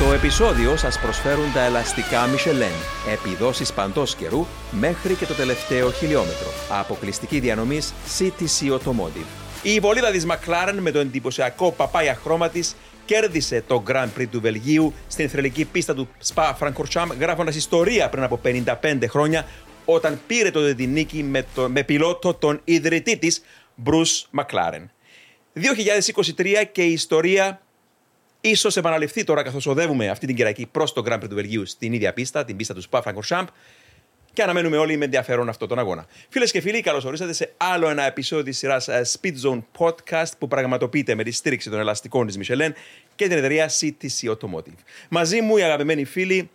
Το επεισόδιο σας προσφέρουν τα ελαστικά Michelin, επιδόσεις παντός καιρού μέχρι και το τελευταίο χιλιόμετρο. Αποκλειστική διανομής CTC Automotive. Η βολίδα της McLaren με το εντυπωσιακό παπάια χρώμα της κέρδισε το Grand Prix του Βελγίου στην θρελική πίστα του Spa Francorchamps γράφοντας ιστορία πριν από 55 χρόνια όταν πήρε το την νίκη με, το, με πιλότο τον ιδρυτή της Bruce McLaren. 2023 και η ιστορία ίσως επαναληφθεί τώρα καθώς οδεύουμε αυτή την Κυριακή προς το Grand Prix του Βελγίου στην ίδια πίστα, την πίστα του Spa Francorchamps και αναμένουμε όλοι με ενδιαφέρον αυτόν τον αγώνα. Φίλες και φίλοι, καλώς ορίσατε σε άλλο ένα επεισόδιο της σειράς Speed Zone Podcast που πραγματοποιείται με τη στήριξη των ελαστικών της Michelin και την εταιρεία CTC Automotive. Μαζί μου οι αγαπημένοι φίλοι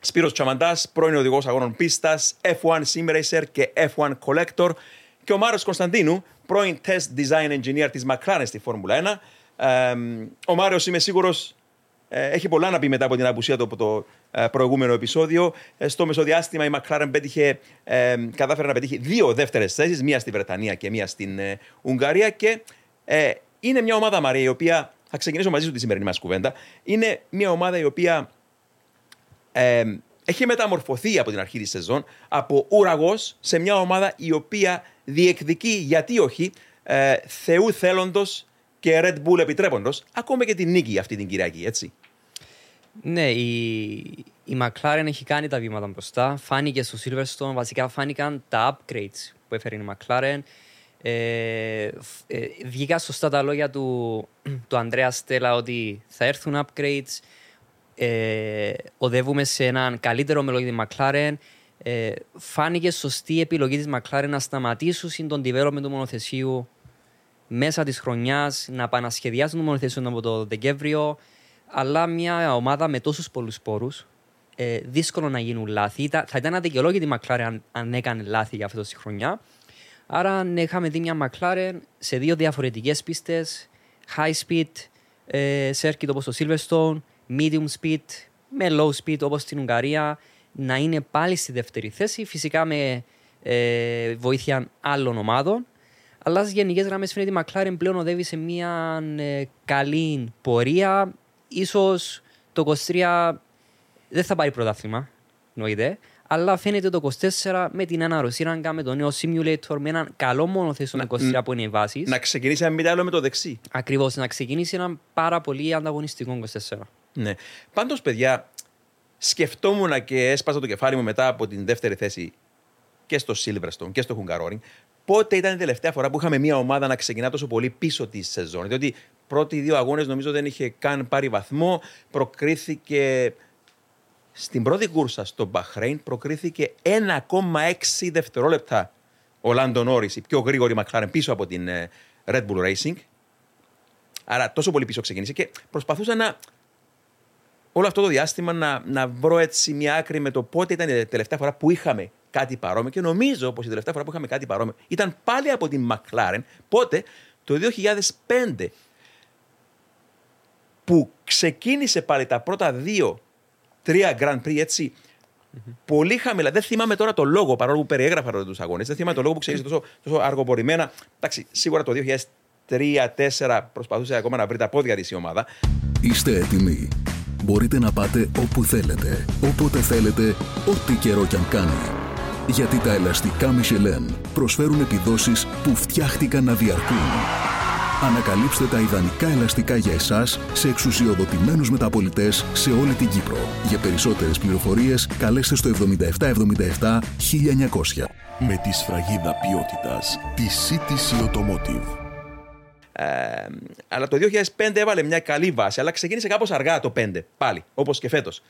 Σπύρος Τσαμαντάς, πρώην οδηγός αγώνων πίστας, F1 Sim Racer και F1 Collector και ο Μάριο Κωνσταντίνου, πρώην Test Design Engineer της McLaren στη Φόρμουλα 1 ο Μάριος, είμαι σίγουρος, ε, έχει πολλά να πει μετά από την απουσία του από το ε, προηγούμενο επεισόδιο. Ε, στο μεσοδιάστημα η McLaren πέτυχε, κατάφερε να πετύχει δύο δεύτερες θέσεις, μία στη Βρετανία και μία στην Ουγγαρία. Και είναι μια ομάδα, Μαρία, η οποία. Θα ξεκινήσω μαζί σου τη σημερινή μας κουβέντα. Είναι μια ομάδα η οποία έχει μεταμορφωθεί από την αρχή της σεζόν από ουραγός σε μια ομάδα η οποία διεκδικεί, γιατί όχι, θεού θέλοντος και Red Bull επιτρέποντος, ακόμα και την νίκη αυτή την Κυριακή, έτσι. Ναι, η, η McLaren έχει κάνει τα βήματα μπροστά. Φάνηκε στο Silverstone, βασικά φάνηκαν τα upgrades που έφερε η McLaren. Ε, ε, βγήκα σωστά τα λόγια του, του Ανδρέα Στέλλα ότι θα έρθουν upgrades. Ε, οδεύουμε σε έναν καλύτερο μελόγιο της McLaren. Ε, φάνηκε σωστή η επιλογή της McLaren να σταματήσουν τον development του μονοθεσίου μέσα της χρονιάς να επανασχεδιάσουν το μονοθέσιο από το Δεκέμβριο. Αλλά μια ομάδα με τόσους πολλούς πόρους, ε, δύσκολο να γίνουν λάθη. Θα ήταν αδικαιολόγητη η McLaren αν, αν έκανε λάθη για αυτή τη χρονιά. Άρα ναι, είχαμε δει μια McLaren σε δύο διαφορετικές πίστες, high speed, ε, circuit όπως το Silverstone, medium speed, με low speed όπως στην Ουγγαρία, να είναι πάλι στη δεύτερη θέση, φυσικά με ε, βοήθεια άλλων ομάδων. Αλλά στι γενικές γραμμές φαίνεται η McLaren πλέον οδεύει σε μια ε, καλή πορεία. σω το 23 δεν θα πάρει πρωτάθλημα, εννοείται. Αλλά φαίνεται το 24 με την αναρρωσίραγκα, με το νέο simulator, με έναν καλό μονοθέσιο το 23 που είναι η βάση. Να ξεκινήσει ένα μητάλλο με το δεξί. Ακριβώς, να ξεκινήσει ένα πάρα πολύ ανταγωνιστικό 24. Ναι. Πάντως, παιδιά, σκεφτόμουν και έσπασα το κεφάλι μου μετά από την δεύτερη θέση και στο Silverstone και στο Hungaroring πότε ήταν η τελευταία φορά που είχαμε μια ομάδα να ξεκινά τόσο πολύ πίσω τη σεζόν; Διότι πρώτοι δύο αγώνες νομίζω δεν είχε καν πάρει βαθμό. Προκρίθηκε στην πρώτη κούρσα στο Μπαχρέιν, προκρίθηκε 1,6 δευτερόλεπτα ο Λάντον Όρις, η πιο γρήγορη Μακλάρεν πίσω από την ε, Red Bull Racing. Άρα τόσο πολύ πίσω ξεκίνησε και προσπαθούσα να όλο αυτό το διάστημα να, να βρω έτσι μια άκρη με το πότε ήταν η τελευταία φορά που είχαμε κάτι παρόμοιο και νομίζω πως η τελευταία φορά που είχαμε κάτι παρόμοιο ήταν πάλι από την McLaren. Πότε, το 2005, που ξεκίνησε πάλι τα πρώτα δύο, τρία Grand Prix έτσι. Mm-hmm. Πολύ χαμηλά. Δεν θυμάμαι τώρα το λόγο, παρόλο που περιέγραφα τους αγώνε. Δεν θυμάμαι το λόγο που ξεκίνησε τόσο, τόσο αργοπορημένα. Εντάξει, σίγουρα το 2003-2004 προσπαθούσε ακόμα να βρει τα πόδια της η ομάδα. Είστε έτοιμοι. Μπορείτε να πάτε όπου θέλετε, όποτε θέλετε, ό,τι καιρό κι αν κάνει γιατί τα ελαστικά Michelin προσφέρουν επιδόσεις που φτιάχτηκαν να διαρκούν. Ανακαλύψτε τα ιδανικά ελαστικά για εσάς σε εξουσιοδοτημένους μεταπολιτές σε όλη την Κύπρο. Για περισσότερες πληροφορίες καλέστε στο 7777 1900. Με τη σφραγίδα ποιότητας τη CTC Automotive. Ε, αλλά το 2005 έβαλε μια καλή βάση, αλλά ξεκίνησε κάπως αργά το 5 πάλι, όπως και φέτος.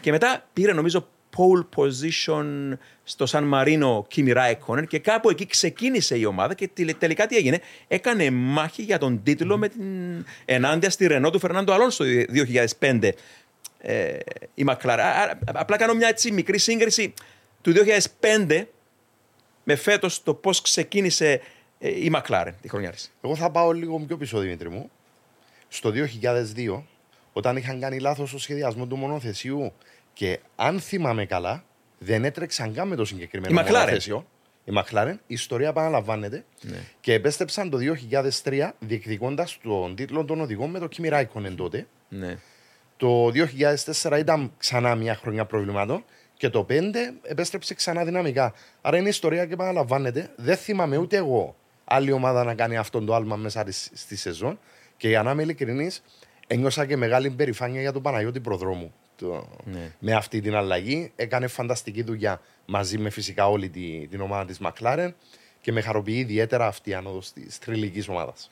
Και μετά πήρε νομίζω pole position στο Σαν Μαρίνο Κίμι Ράικονεν και κάπου εκεί ξεκίνησε η ομάδα και τελικά τι έγινε. Έκανε μάχη για τον τίτλο mm. με την ενάντια στη Ρενό του Φερνάντο Αλόνσο το 2005 ε, η Μακλάρα. Απλά κάνω μια έτσι μικρή σύγκριση του 2005 με φέτος το πώς ξεκίνησε ε, η Μακλάρεν τη χρονιά της. Εγώ θα πάω λίγο πιο πίσω, Δημήτρη μου. Στο 2002, όταν είχαν κάνει λάθος στο σχεδιασμό του μονοθεσιού και αν θυμάμαι καλά, δεν έτρεξαν καν με το συγκεκριμένο μονοθέσιο. Η Μακλάρεν, η ιστορία επαναλαμβάνεται ναι. και επέστρεψαν το 2003 διεκδικώντας τον τίτλο των οδηγών με το Kimi Raikkonen τότε. Ναι. Το 2004 ήταν ξανά μια χρονιά προβλημάτων και το 5 επέστρεψε ξανά δυναμικά. Άρα είναι ιστορία και επαναλαμβάνεται. Δεν θυμάμαι ούτε εγώ άλλη ομάδα να κάνει αυτό το άλμα μέσα στη σεζόν. Και για να είμαι ειλικρινής, ένιωσα και μεγάλη περηφάνεια για τον Παναγιώτη Προδρόμου. Το... Ναι. Με αυτή την αλλαγή έκανε φανταστική δουλειά μαζί με φυσικά όλη την, την ομάδα της Μακλάρεν και με χαροποιεί ιδιαίτερα αυτή η άνοδος της τριλικής ομάδας.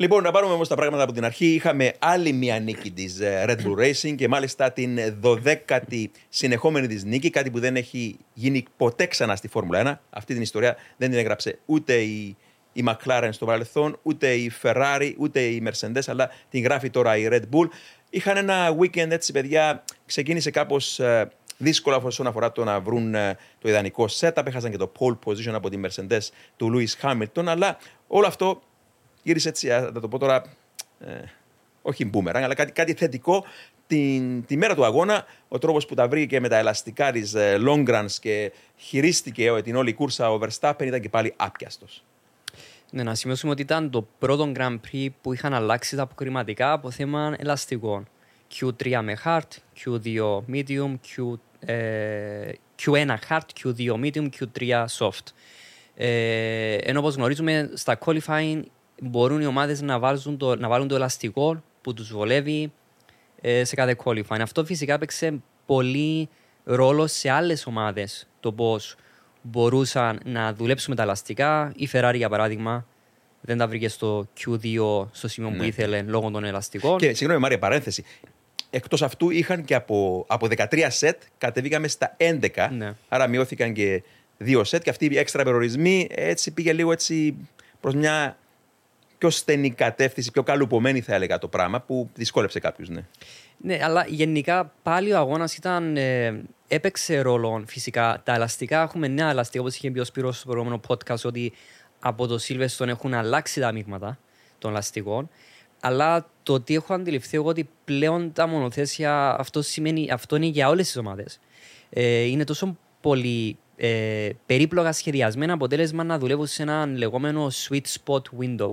Λοιπόν, να πάρουμε όμως τα πράγματα από την αρχή. Είχαμε άλλη μια νίκη της ε, Red Bull Racing και μάλιστα την 12η συνεχόμενη της νίκη. Κάτι που δεν έχει γίνει ποτέ ξανά στη Φόρμουλα 1. Αυτή την ιστορία δεν την έγραψε ούτε η, η McLaren στο παρελθόν, ούτε η Ferrari, ούτε η Mercedes, αλλά την γράφει τώρα η Red Bull. Είχαν ένα weekend έτσι, παιδιά. Ξεκίνησε κάπως ε, δύσκολα όσον αφορά το να βρουν ε, το ιδανικό setup. Έχασαν και το pole position από τη Mercedes του Lewis Hamilton, αλλά όλο αυτό γύρισε έτσι, θα το πω τώρα, ε, όχι boomerang, αλλά κάτι, κάτι θετικό την, τη μέρα του αγώνα. Ο τρόπος που τα βρήκε με τα ελαστικά της ε, long runs και χειρίστηκε ε, την όλη κούρσα ο Verstappen ήταν και πάλι άπιαστος. Ναι, να σημειώσουμε ότι ήταν το πρώτο Grand Prix που είχαν αλλάξει τα αποκριματικά από θέμα ελαστικών. Q3 με hard, Q2 medium, Q, ε, Q1 hard, Q2 medium, Q3 soft. Ε, ενώ όπως γνωρίζουμε στα qualifying μπορούν οι ομάδες να, να βάλουν το ελαστικό που τους βολεύει ε, σε κάθε qualifying. Αυτό φυσικά έπαιξε πολύ ρόλο σε άλλες ομάδες το πώ μπορούσαν να δουλέψουν με τα ελαστικά. Η Ferrari, για παράδειγμα, δεν τα βρήκε στο Q2 στο σημείο ναι. που ήθελε λόγω των ελαστικών. Και συγγνώμη, Μάρια, παρένθεση. Εκτός αυτού είχαν και από, από 13 σετ κατεβήκαμε στα 11. Ναι. Άρα μειώθηκαν και δύο σετ και αυτοί οι έξτρα περιορισμοί έτσι πήγε λίγο έτσι προς μια πιο στενή κατεύθυνση, πιο καλουπωμένη θα έλεγα το πράγμα που δυσκόλεψε κάποιου. Ναι. ναι, αλλά γενικά πάλι ο αγώνας ήταν. Ε, έπαιξε ρόλο φυσικά. Τα ελαστικά έχουμε νέα ελαστικά, όπως είχε πει ο Σπύρος στο προηγούμενο podcast, ότι από το Silverstone έχουν αλλάξει τα μείγματα των ελαστικών. Αλλά το ότι έχω αντιληφθεί εγώ ότι πλέον τα μονοθέσια αυτό, σημαίνει, αυτό είναι για όλες τις ομάδες. Ε, είναι τόσο πολύ ε, περίπλοκα σχεδιασμένα αποτέλεσμα να δουλεύουν σε ένα λεγόμενο sweet spot window.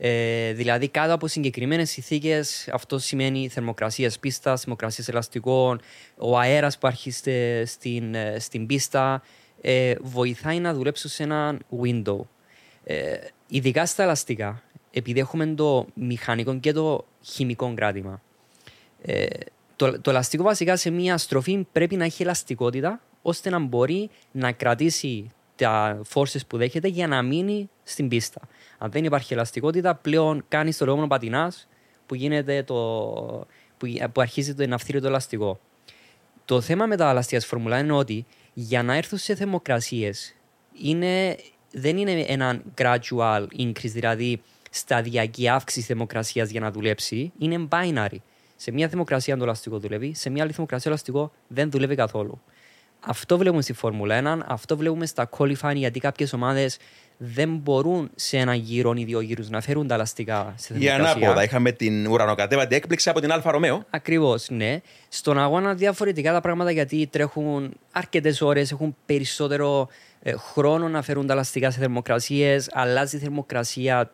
Ε, δηλαδή, κάτω από συγκεκριμένες συνθήκες, αυτό σημαίνει θερμοκρασία πίστας, θερμοκρασία ελαστικών, ο αέρας που αρχίζεται στην, ε, στην πίστα, ε, βοηθάει να δουλέψει σε ένα window. Ε, ειδικά στα ελαστικά, επειδή έχουμε το μηχανικό και το χημικό κράτημα. Ε, το, το ελαστικό βασικά σε μια στροφή πρέπει να έχει ελαστικότητα ώστε να μπορεί να κρατήσει τα forces που δέχεται για να μείνει στην πίστα. Αν δεν υπάρχει ελαστικότητα, πλέον κάνει το λεγόμενο πατινάς που, γίνεται το, που, που αρχίζει το ναυτίριο το ελαστικό. Το θέμα με τα ελαστικά φορμουλά είναι ότι για να έρθουν σε θερμοκρασίες δεν είναι ένα gradual increase, δηλαδή σταδιακή αύξηση θερμοκρασίας για να δουλέψει, είναι binary. Σε μια θερμοκρασία το ελαστικό δουλεύει, σε μια άλλη θερμοκρασία το ελαστικό δεν δουλεύει καθόλου. Αυτό βλέπουμε στη Φόρμουλα 1, αυτό βλέπουμε στα qualifying γιατί κάποιες ομάδες δεν μπορούν σε ένα γύρο ή δύο γύρους να φέρουν τα ελαστικά σε Για ανάποδα, είχαμε την ουρανοκατέβατη έκπληξη από την Alfa Romeo. Ακριβώς, ναι. Στον αγώνα διαφορετικά τα πράγματα γιατί τρέχουν αρκετές ώρες, έχουν περισσότερο ε, χρόνο να φέρουν τα ελαστικά σε θερμοκρασίες, αλλάζει η θερμοκρασία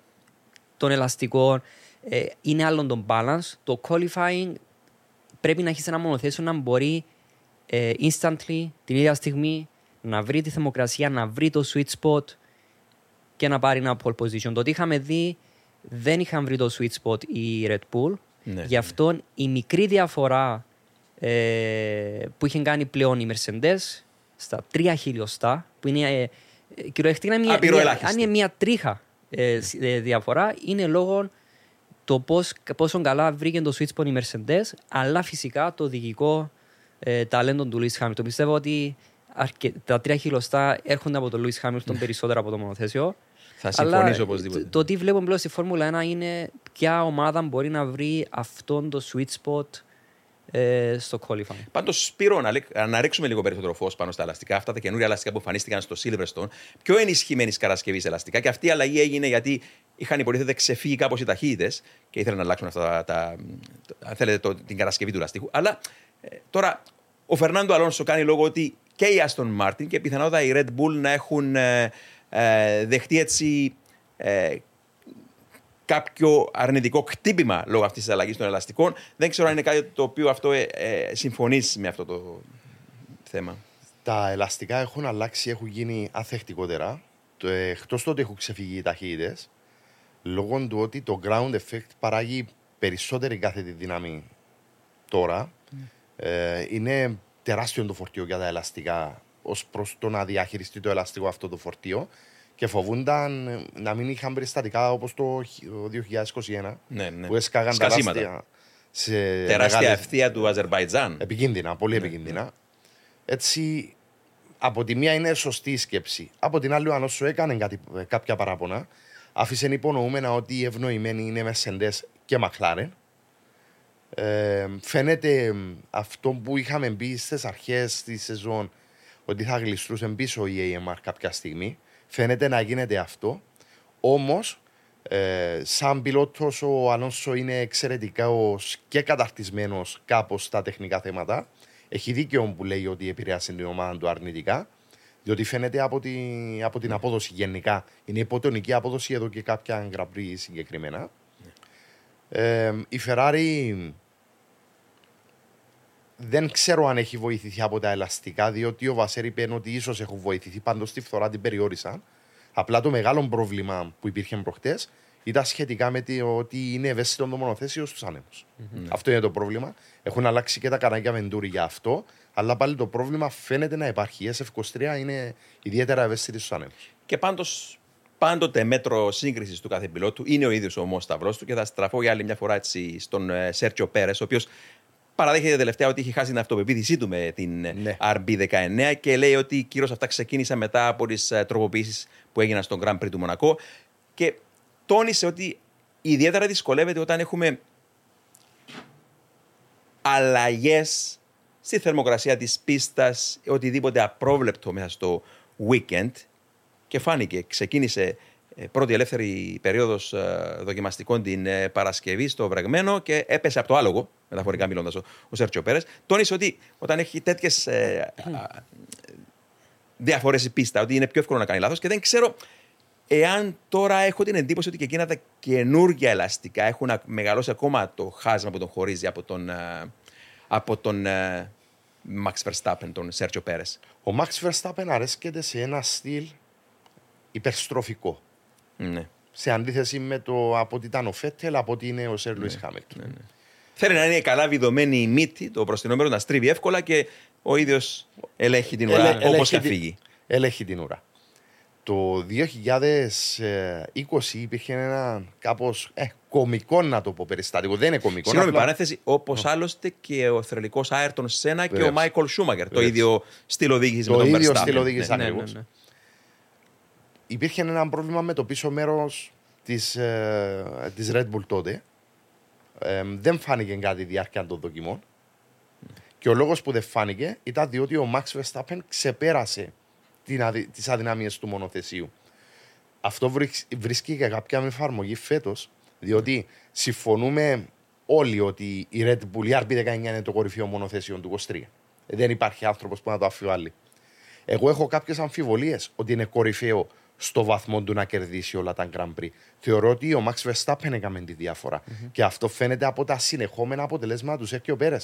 των ελαστικών. Ε, είναι άλλο το balance. Το qualifying πρέπει να έχεις ένα μονοθέσιο να μπορεί ε, instantly την ίδια στιγμή να βρει τη θερμοκρασία, να βρει το sweet spot και να πάρει ένα pole position. Το ότι είχαμε δει δεν είχαν βρει το sweet spot η Red Bull. Ναι, Γι' αυτό ναι. η μικρή διαφορά ε, που είχε κάνει πλέον η Mercedes στα τρία χιλιοστά, που είναι ε, κυριολεκτικά μια, μια, αν είναι μια τρίχα ε, ε, διαφορά, είναι λόγω το πώς, πόσο καλά βρήκε το sweet spot η Mercedes, αλλά φυσικά το οδηγικό ε, ταλέντων του Λουίς Χάμιλτον. Πιστεύω ότι αρκε... τα τρία χιλιοστά έρχονται από τον Λουίς Χάμιλτον περισσότερο από το μονοθέσιο. Θα συμφωνήσω οπωσδήποτε. Το, το τι βλέπουμε πλέον στη Φόρμουλα 1 είναι ποια ομάδα μπορεί να βρει αυτόν το sweet spot ε, στο qualifying. Πάντως, Σπύρο, να, να ρίξουμε λίγο περισσότερο φως πάνω στα ελαστικά. Αυτά τα καινούργια ελαστικά που εμφανίστηκαν στο Silverstone, πιο ενισχυμένης κατασκευής ελαστικά. Και αυτή η αλλαγή έγινε γιατί είχαν υποτίθεται ξεφύγει κάπως οι ταχύτητες και ήθελαν να αλλάξουν αυτά τα, τα, αν θέλετε, το, την κατασκευή του ελαστικού. Αλλά ε, τώρα, ο Φερνάντο Αλόνσο κάνει λόγο ότι και η Άστον Μάρτιν και πιθανότατα η Red Bull να έχουν ε, ε, δεχτεί έτσι κάποιο αρνητικό χτύπημα λόγω αυτής της αλλαγής των ελαστικών. Δεν ξέρω αν είναι κάτι το οποίο αυτό ε, ε, συμφωνείς με αυτό το θέμα. Τα ελαστικά έχουν αλλάξει, έχουν γίνει αθεκτικότερα. Εκτός του ότι έχουν ξεφύγει οι ταχύτητες, λόγω του ότι το ground effect παράγει περισσότερη κάθετη δύναμη τώρα. Ε, είναι τεράστιο το φορτίο για τα ελαστικά ως προς το να διαχειριστεί το ελαστικό αυτό το φορτίο και φοβούνταν να μην είχαν περιστατικά όπως το 2021 ναι, ναι. που έσκαγαν τεράστια. Σε τεράστια μεγάλη... ευθεία του Αζερβαϊτζάν. Επικίνδυνα, πολύ ναι, επικίνδυνα. Ναι. Έτσι, από τη μία είναι σωστή η σκέψη. Από την άλλη, ο Ανώσο έκανε κάτι, κάποια παράπονα. Άφησε υπονοούμενα ότι οι ευνοημένοι είναι Μεσεντές και Μακλάρεν. Ε, φαίνεται αυτό που είχαμε μπει στις αρχές της σεζόν ότι θα γλιστρούσε πίσω η AMR κάποια στιγμή. Φαίνεται να γίνεται αυτό. Όμως, ε, σαν πιλότος, ο Ανώσο είναι εξαιρετικά και καταρτισμένος κάπως στα τεχνικά θέματα. Έχει δίκαιο που λέει ότι επηρεάσει την ομάδα του αρνητικά. Διότι φαίνεται από, τη, από την απόδοση γενικά. Είναι υποτονική απόδοση εδώ και κάποια γραπρή συγκεκριμένα. Ε, η Ferrari δεν ξέρω αν έχει βοηθηθεί από τα ελαστικά, διότι ο Βασέρη είπε ότι ίσως έχουν βοηθηθεί. Πάντως τη φθορά την περιόρισαν. Απλά το μεγάλο πρόβλημα που υπήρχε προχτές ήταν σχετικά με το ότι είναι ευαίσθητο το μονοθέσιο στους ανεμου mm-hmm. Αυτό είναι το πρόβλημα. Έχουν αλλάξει και τα κανάλια Βεντούρι για αυτό. Αλλά πάλι το πρόβλημα φαίνεται να υπάρχει. Η SF23 είναι ιδιαίτερα ευαίσθητη στους ανέμου. Και πάντως πάντοτε μέτρο σύγκρισης του κάθε πιλότου είναι ο ίδιος ο Σταυρό του και θα στραφώ για άλλη μια φορά έτσι στον ε, Σέρτσιο Πέρες, ο οποίος παραδέχεται τελευταία ότι είχε χάσει την αυτοπεποίθησή του με την ναι. RB19 και λέει ότι κυρίω αυτά ξεκίνησαν μετά από τις ε, τροποποιήσεις που έγιναν στον Grand Prix του Μονακό. Και τόνισε ότι ιδιαίτερα δυσκολεύεται όταν έχουμε αλλαγές στη θερμοκρασία της πίστας, οτιδήποτε απρόβλεπτο μέσα στο weekend και φάνηκε, ξεκίνησε ε, πρώτη ελεύθερη περίοδος ε, δοκιμαστικών την ε, Παρασκευή στο Βρεγμένο και έπεσε από το άλογο, μεταφορικά μιλώντας ο, ο Σέρτσιο Πέρες. Τόνισε ότι όταν έχει τέτοιες διαφορές η πίστα, ότι είναι πιο εύκολο να κάνει λάθος και δεν ξέρω εάν τώρα έχω την εντύπωση ότι και εκείνα τα καινούργια ελαστικά έχουν μεγαλώσει ακόμα το χάσμα που τον χωρίζει από τον, από τον Max Verstappen, τον Σέρτσιο Πέρες. Ο Max Verstappen αρέσκεται σε ένα στυλ υπερστροφικό. Ναι. Σε αντίθεση με το από ότι ήταν ο Φέτελ, από ότι είναι ο Σερ Λουίς Χάμιλτον. Ναι, ναι. Θέλει να είναι καλά βιδωμένη η μύτη, το μπροστινό μέρο να στρίβει εύκολα και ο ίδιος ελέγχει την ουρά όπως θα φύγει. Ελέγχει την ουρά. Το 2020 υπήρχε ένα κάπως ε, κομικό, να το πω περιστατικό. Δεν είναι κομικό. Συγγνώμη, απλά... παρένθεση. Όπως άλλωστε και ο θρελικό Άερτον Σένα και ο Μάικολ Σούμαγκερ. Το ίδιο στυλ οδήγησης με τον Το ίδιο στυλ οδήγησης ναι, ναι, ναι, υπήρχε ένα πρόβλημα με το πίσω μέρος της ε, της Red Bull τότε. Ε, δεν φάνηκε κάτι διάρκεια των δοκιμών. Και ο λόγος που δεν φάνηκε ήταν διότι ο Max Verstappen ξεπέρασε τις αδυναμίες του μονοθεσίου. Αυτό βρίσκει και κάποια εφαρμογή φέτος, διότι συμφωνούμε όλοι ότι η Red Bull, η RB19 είναι το κορυφαίο μονοθέσιο του 23. Δεν υπάρχει άνθρωπος που να το αφιβάλλει. Εγώ έχω κάποιες αμφιβολίες ότι είναι κορυφαίο στο βαθμό του να κερδίσει όλα τα Grand Prix. Θεωρώ ότι ο Max Verstappen έκαμε τη διαφορα mm-hmm. Και αυτό φαίνεται από τα συνεχόμενα αποτελέσματα του Σέρκιο Πέρε.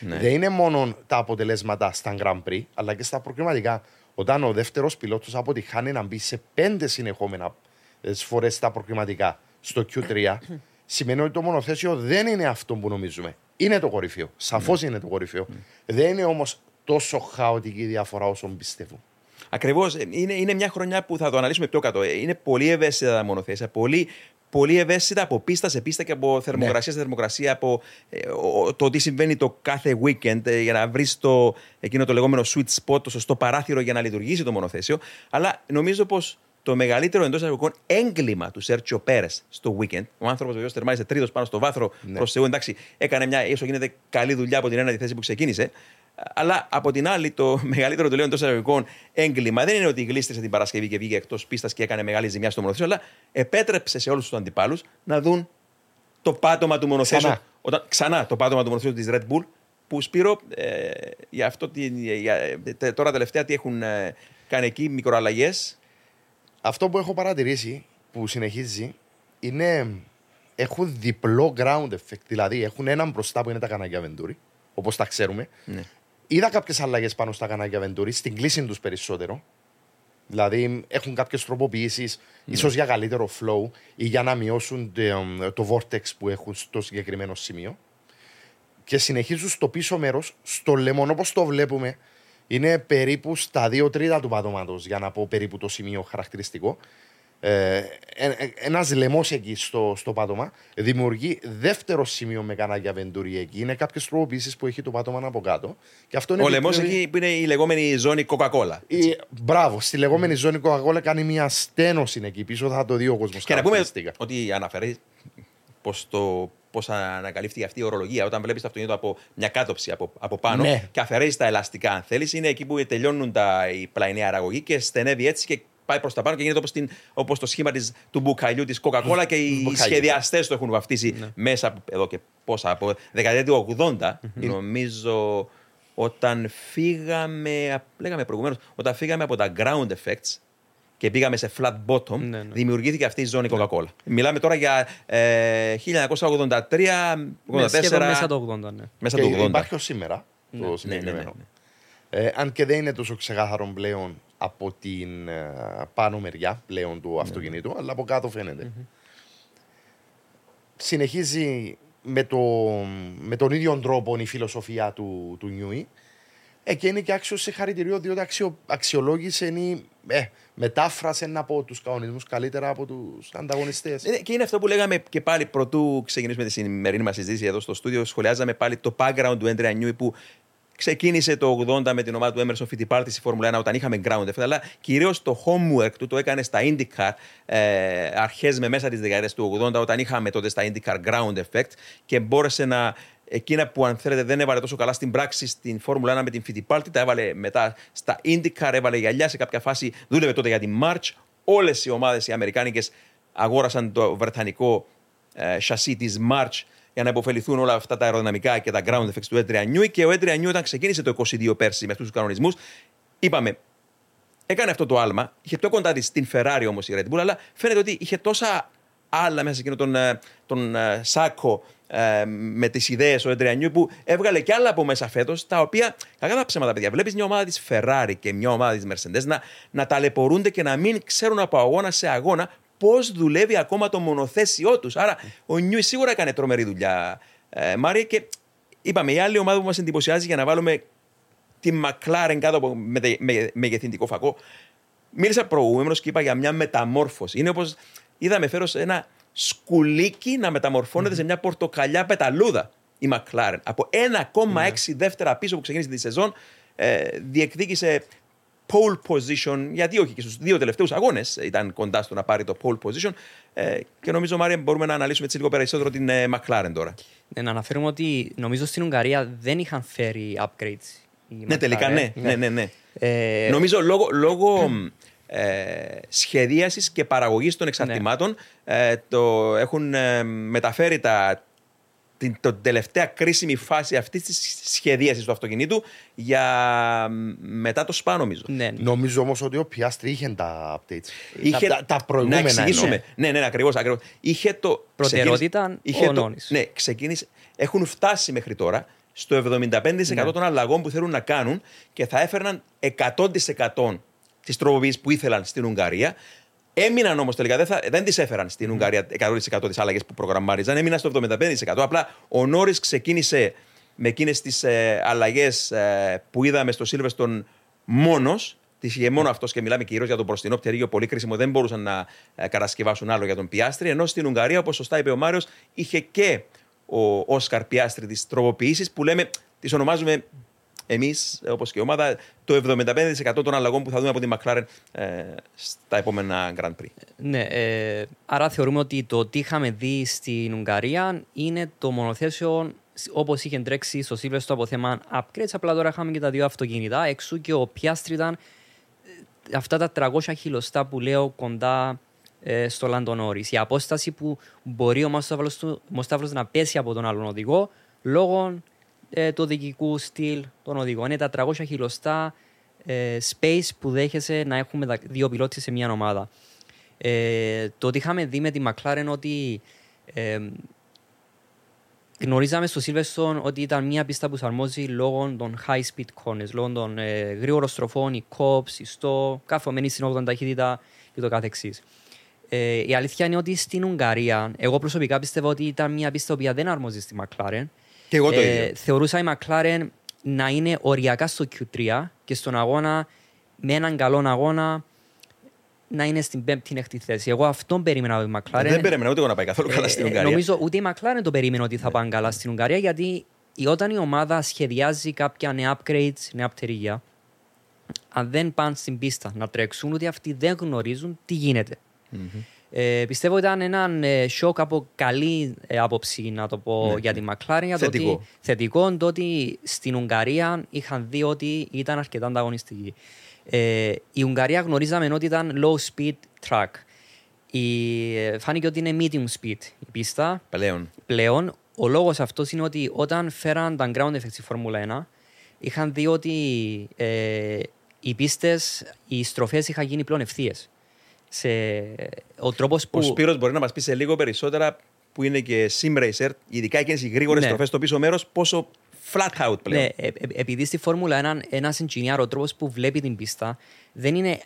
Ναι. Δεν είναι μόνο τα αποτελέσματα στα Grand Prix, αλλά και στα προκριματικά. Όταν ο δεύτερος πιλότος αποτυχάνει να μπει σε πέντε συνεχόμενα ε, φορές στα προκριματικά στο Q3, σημαίνει ότι το μονοθέσιο δεν είναι αυτό που νομίζουμε. Είναι το κορυφαίο. Σαφώς ναι. είναι το κορυφαίο. Δεν είναι όμως τόσο χαοτική διαφορά όσο πιστεύω. Ακριβώς. Είναι, είναι μια χρονιά που θα το αναλύσουμε πιο κάτω. Είναι πολύ ευαίσθητα τα μονοθέσια. Πολύ, πολύ ευαίσθητα από πίστα σε πίστα και από θερμοκρασία ναι. σε θερμοκρασία. Από ε, το τι συμβαίνει το κάθε weekend ε, για να βρεις το, εκείνο το λεγόμενο sweet spot, το σωστό παράθυρο για να λειτουργήσει το μονοθέσιο. Αλλά νομίζω πως το μεγαλύτερο εντός εισαγωγικών έγκλημα του Σέρτσιο Πέρες στο weekend. Ο άνθρωπος βεβαίω τερμάτισε τρίτος πάνω στο βάθρο ναι. προς Θεού. Εντάξει, έκανε μια ίσως γίνεται καλή δουλειά από την ένατη θέση που ξεκίνησε. Αλλά από την άλλη, το μεγαλύτερο του λέω εντός εισαγωγικών έγκλημα δεν είναι ότι γλίστρισε την Παρασκευή και βγήκε εκτός πίστας και έκανε μεγάλη ζημιά στο μονοθέσιο, αλλά επέτρεψε σε όλους τους αντιπάλους να δουν το πάτωμα του μονοθέσιου. Ξανά. Όταν, ξανά το πάτωμα του μονοθέσιου της Red Bull, που Σπύρο, ε, για αυτό, για, ε, τώρα τελευταία τι έχουν ε, κάνει εκεί, μικροαλλαγές. Αυτό που έχω παρατηρήσει που συνεχίζει είναι έχουν διπλό ground effect. Δηλαδή έχουν έναν μπροστά που είναι τα κανάκια Βεντούρι, όπως τα ξέρουμε. Ναι. Είδα κάποιες αλλαγές πάνω στα κανάκια Βεντούρι, στην κλίση τους περισσότερο. Δηλαδή έχουν κάποιες τροποποιήσεις, Ναι. ίσως για καλύτερο flow ή για να μειώσουν το, το vortex που έχουν στο συγκεκριμένο σημείο. Και συνεχίζουν στο πίσω μέρος, στο λεμόν όπως το βλέπουμε, είναι περίπου στα 2 τρίτα του πάτωματο, για να πω περίπου το σημείο χαρακτηριστικό. Ε, Ένας λαιμός εκεί στο, στο πάτωμα δημιουργεί δεύτερο σημείο με κανάκια βεντουρί εκεί. Είναι κάποιες τροποποιήσεις που έχει το πάτωμα από κάτω. Και αυτό είναι Ο λαιμός επιπλέον- εκεί που είναι η λεγόμενη ζώνη Coca-Cola. η- μπράβο, στη λεγόμενη ζώνη Coca-Cola κάνει μια στένωση εκεί πίσω, θα το δει ο κόσμος. Και να πούμε ότι αναφέρει πώ το. Πώ ανακαλύφθηκε αυτή η ορολογία. Όταν βλέπεις το αυτοκίνητο από μια κάτωψη από, από πάνω Ναι. και αφαιρέσει τα ελαστικά, αν θέλεις, είναι εκεί που τελειώνουν τα, η πλαϊνή αραγωγή και στενεύει έτσι και πάει προς τα πάνω και γίνεται όπως όπως το σχήμα της, του μπουκαλιού της Coca-Cola και οι Μπουκαλιού. σχεδιαστές το έχουν βαφτίσει μέσα από εδώ και πόσα, από δεκαετία του 80, νομίζω. Όταν φύγαμε, λέγαμε προηγουμένως, όταν φύγαμε από τα ground effects και πήγαμε σε flat bottom, Ναι, ναι. δημιουργήθηκε αυτή η ζώνη Coca-Cola. Μιλάμε τώρα για ε, 1983, 84, Ναι, σχεδόν μέσα το 80, ναι. μέσα Και το 80. υπάρχει ως σήμερα το ναι, ναι, συγκεκριμένο. ναι, Ε, αν και δεν είναι τόσο ξεκάθαρο πλέον από την ε, πάνω μεριά πλέον Ναι. του αυτοκινήτου, αλλά από κάτω φαίνεται. Συνεχίζει με, το, με τον ίδιο τρόπο η φιλοσοφία του, του Νιούι. Ε, και είναι και άξιος σε χαρητηριό, διότι αξιο, αξιολόγησε ή ε, μετάφρασε ένα από τους κανονισμούς καλύτερα από τους ανταγωνιστές. Ε, Και είναι αυτό που λέγαμε και πάλι πρωτού ξεκινήσουμε τη σημερινή μας συζήτηση εδώ στο στούντιο. Σχολιάζαμε πάλι το background του Έντρια Νιούι που ξεκίνησε το 80 με την ομάδα του Emerson Fittipaldi στη Φόρμουλα 1 όταν είχαμε ground effect, αλλά κυρίως το homework του το έκανε στα IndyCar ε, αρχές με μέσα τη δεκαετία του 80 όταν είχαμε τότε στα IndyCar ground effect και μπόρεσε να. Εκείνα που αν θέλετε δεν έβαλε τόσο καλά στην πράξη στην Φόρμουλα 1 με την Fittipaldi, τα έβαλε μετά στα IndyCar, έβαλε γυαλιά σε κάποια φάση, δούλευε τότε για την March. Όλες οι ομάδες οι Αμερικάνικες αγόρασαν το βρετανικό ε, σασί της March για να υποφεληθούν όλα αυτά τα αεροδυναμικά και τα ground effects του Adrian Newey. Και ο Adrian Newey, όταν ξεκίνησε το 22 πέρσι με αυτούς τους κανονισμούς, είπαμε, έκανε αυτό το άλμα. Είχε πιο κοντά της στην Ferrari όμως η Red Bull, αλλά φαίνεται ότι είχε τόσα άλλα μέσα σε εκείνο τον, ε, τον ε, σάκο ε, με τις ιδέες ο Adrian Newey που έβγαλε και άλλα από μέσα φέτος, τα οποία, κακά τα ψέματα, παιδιά, βλέπεις μια ομάδα της Ferrari και μια ομάδα της Mercedes να, να ταλαιπωρούνται και να μην ξέρουν από αγώνα σε αγώνα πώς δουλεύει ακόμα το μονοθέσιό τους. Άρα ο Νιούι σίγουρα έκανε τρομερή δουλειά, ε, Μάρια, και είπαμε, η άλλη ομάδα που μας εντυπωσιάζει για να βάλουμε τη McLaren κάτω από με, με, μεγεθυντικό φακό. Μίλησα προηγούμενος και είπα για μια μεταμόρφωση. Είναι όπως είδαμε φέρω σε ένα σκουλίκι να μεταμορφωνεται σε μια πορτοκαλιά πεταλούδα η McLaren. Από 1,6 δεύτερα πίσω που ξεκίνησε τη σεζόν, ε, διεκδίκησε pole position, γιατί όχι και στους δύο τελευταίους αγώνες ήταν κοντά στο να πάρει το pole position ε, και νομίζω Μάρια μπορούμε να αναλύσουμε έτσι λίγο περισσότερο την ε, McLaren τώρα. Ναι, να αναφέρουμε ότι νομίζω στην Ουγγαρία δεν είχαν φέρει upgrades. η Ναι, McLaren. τελικά ναι. ναι, ναι, ναι. Ε, Νομίζω λόγω, λόγω ε, σχεδίασης και παραγωγής των εξαρτημάτων ε, το έχουν ε, μεταφέρει τα, την, την τελευταία κρίσιμη φάση αυτής της σχεδίασης του αυτοκινήτου για μετά το ΣΠΑ νομίζω. ναι, Νομίζω όμως ότι ο Πιάστρη είχε τα updates. Είχε- τα, τα προηγούμενα. Να εξηγήσουμε. εννοώ. Ναι, ναι, ναι ακριβώς. Ακριβώς. Είχε το. Προτεραιότητα ξεκίνησε- ο το- Νόνης. Ναι, ξεκίνησε. Έχουν φτάσει μέχρι τώρα στο 75% Ναι. των αλλαγών που θέλουν να κάνουν και θα έφερναν 100% τις τροποποιήσει που ήθελαν στην Ουγγαρία. Έμειναν όμως τελικά, δεν, θα, δεν τις έφεραν Ναι. στην Ουγγαρία 100% τις άλλαγες που προγραμμάριζαν, έμειναν στο 75%. Απλά ο Νόρις ξεκίνησε με εκείνες τις ε, αλλαγές που είδαμε στο Silverstone μόνος. Τη είχε μόνο αυτός και μιλάμε κυρίως για τον μπροστινό πτερίγιο, πολύ κρίσιμο. Δεν μπορούσαν να ε, κατασκευάσουν άλλο για τον Πιάστρη. Ενώ στην Ουγγαρία, όπως σωστά είπε ο Μάριος, είχε και ο Όσκαρ Πιάστρη τις τροποποιήσεις που λέμε, τις ονομάζουμε εμείς, όπως και η ομάδα, το 75% των αλλαγών που θα δούμε από τη McLaren ε, στα επόμενα Grand Prix. Ναι, ε, άρα θεωρούμε ότι το τι είχαμε δει στην Ουγγαρία είναι το μονοθέσιο όπως είχε τρέξει στο Silverstone από θέμα upgrades. Απλά τώρα είχαμε και τα δύο αυτοκίνητα έξω και ο Πιάστρη ήταν ε, αυτά τα 300 χιλιοστά που λέω κοντά ε, στο Λαντονόρι. Η απόσταση που μπορεί ο Μοσταύρος του- Μοσταύρος να πέσει από τον άλλον οδηγό λόγω ε, του οδηγικού στυλ των οδηγών. Είναι τα 300 χιλιοστά ε, space που δέχεσαι να έχουμε τα δύο πιλότες σε μια ομάδα. Ε, το ότι είχαμε δει με τη McLaren ότι Ε, γνωρίζαμε στο Silverstone ότι ήταν μια πίστα που αρμόζει λόγω των high speed corners, λόγω των ε, γρήγορων στροφών, η COPS, η STO, καθομένη στην 80 ταχύτητα και το καθεξής. Ε, η αλήθεια είναι ότι στην Ουγγαρία, εγώ προσωπικά πιστεύω ότι ήταν μια πίστα που δεν αρμόζει στη McLaren. Και εγώ το ε, ίδιο. Θεωρούσα η McLaren να είναι οριακά στο Q3 και στον αγώνα, με έναν καλό αγώνα, να είναι στην πέμπτη έκτη θέση. Εγώ αυτόν περίμενα από τη McLaren. Δεν περίμενα ούτε εγώ να πάει καθόλου καλά στην ε, Ουγγαρία. Νομίζω ούτε η McLaren το περίμενε ότι θα πάνε καλά στην Ουγγαρία γιατί όταν η ομάδα σχεδιάζει κάποια νέα upgrades, νέα πτερίγια, αν δεν πάνε στην πίστα να τρέξουν, ότι αυτοί δεν γνωρίζουν τι γίνεται. Mm-hmm. Ε, πιστεύω ότι ήταν ένα ε, σοκ από καλή ε, άποψη, να το πω, ναι, για τη McLaren. Για θετικό. Το ότι, θετικό το ότι στην Ουγγαρία είχαν δει ότι ήταν αρκετά ανταγωνιστική. Ε, η Ουγγαρία γνωρίζαμε ότι ήταν low speed track. Η, ε, φάνηκε ότι είναι medium speed η πίστα. Πλέον. Πλέον. Ο λόγος αυτός είναι ότι όταν φέραν τα ground effects στη Φόρμουλα 1, είχαν δει ότι ε, οι πίστες, οι στροφές είχαν γίνει πλέον ευθείες. Σε, ο τρόπος που... Ο Σπύρος μπορεί να μας πει σε λίγο περισσότερα που είναι και sim racer, ειδικά εκείνες οι γρήγορες ναι. στροφές στο πίσω μέρος, πόσο flat out πλέον. Ναι, ε, ε, επειδή στη Φόρμουλα ένα, ένας engineer, ο τρόπος που βλέπει την πίστα, δεν είναι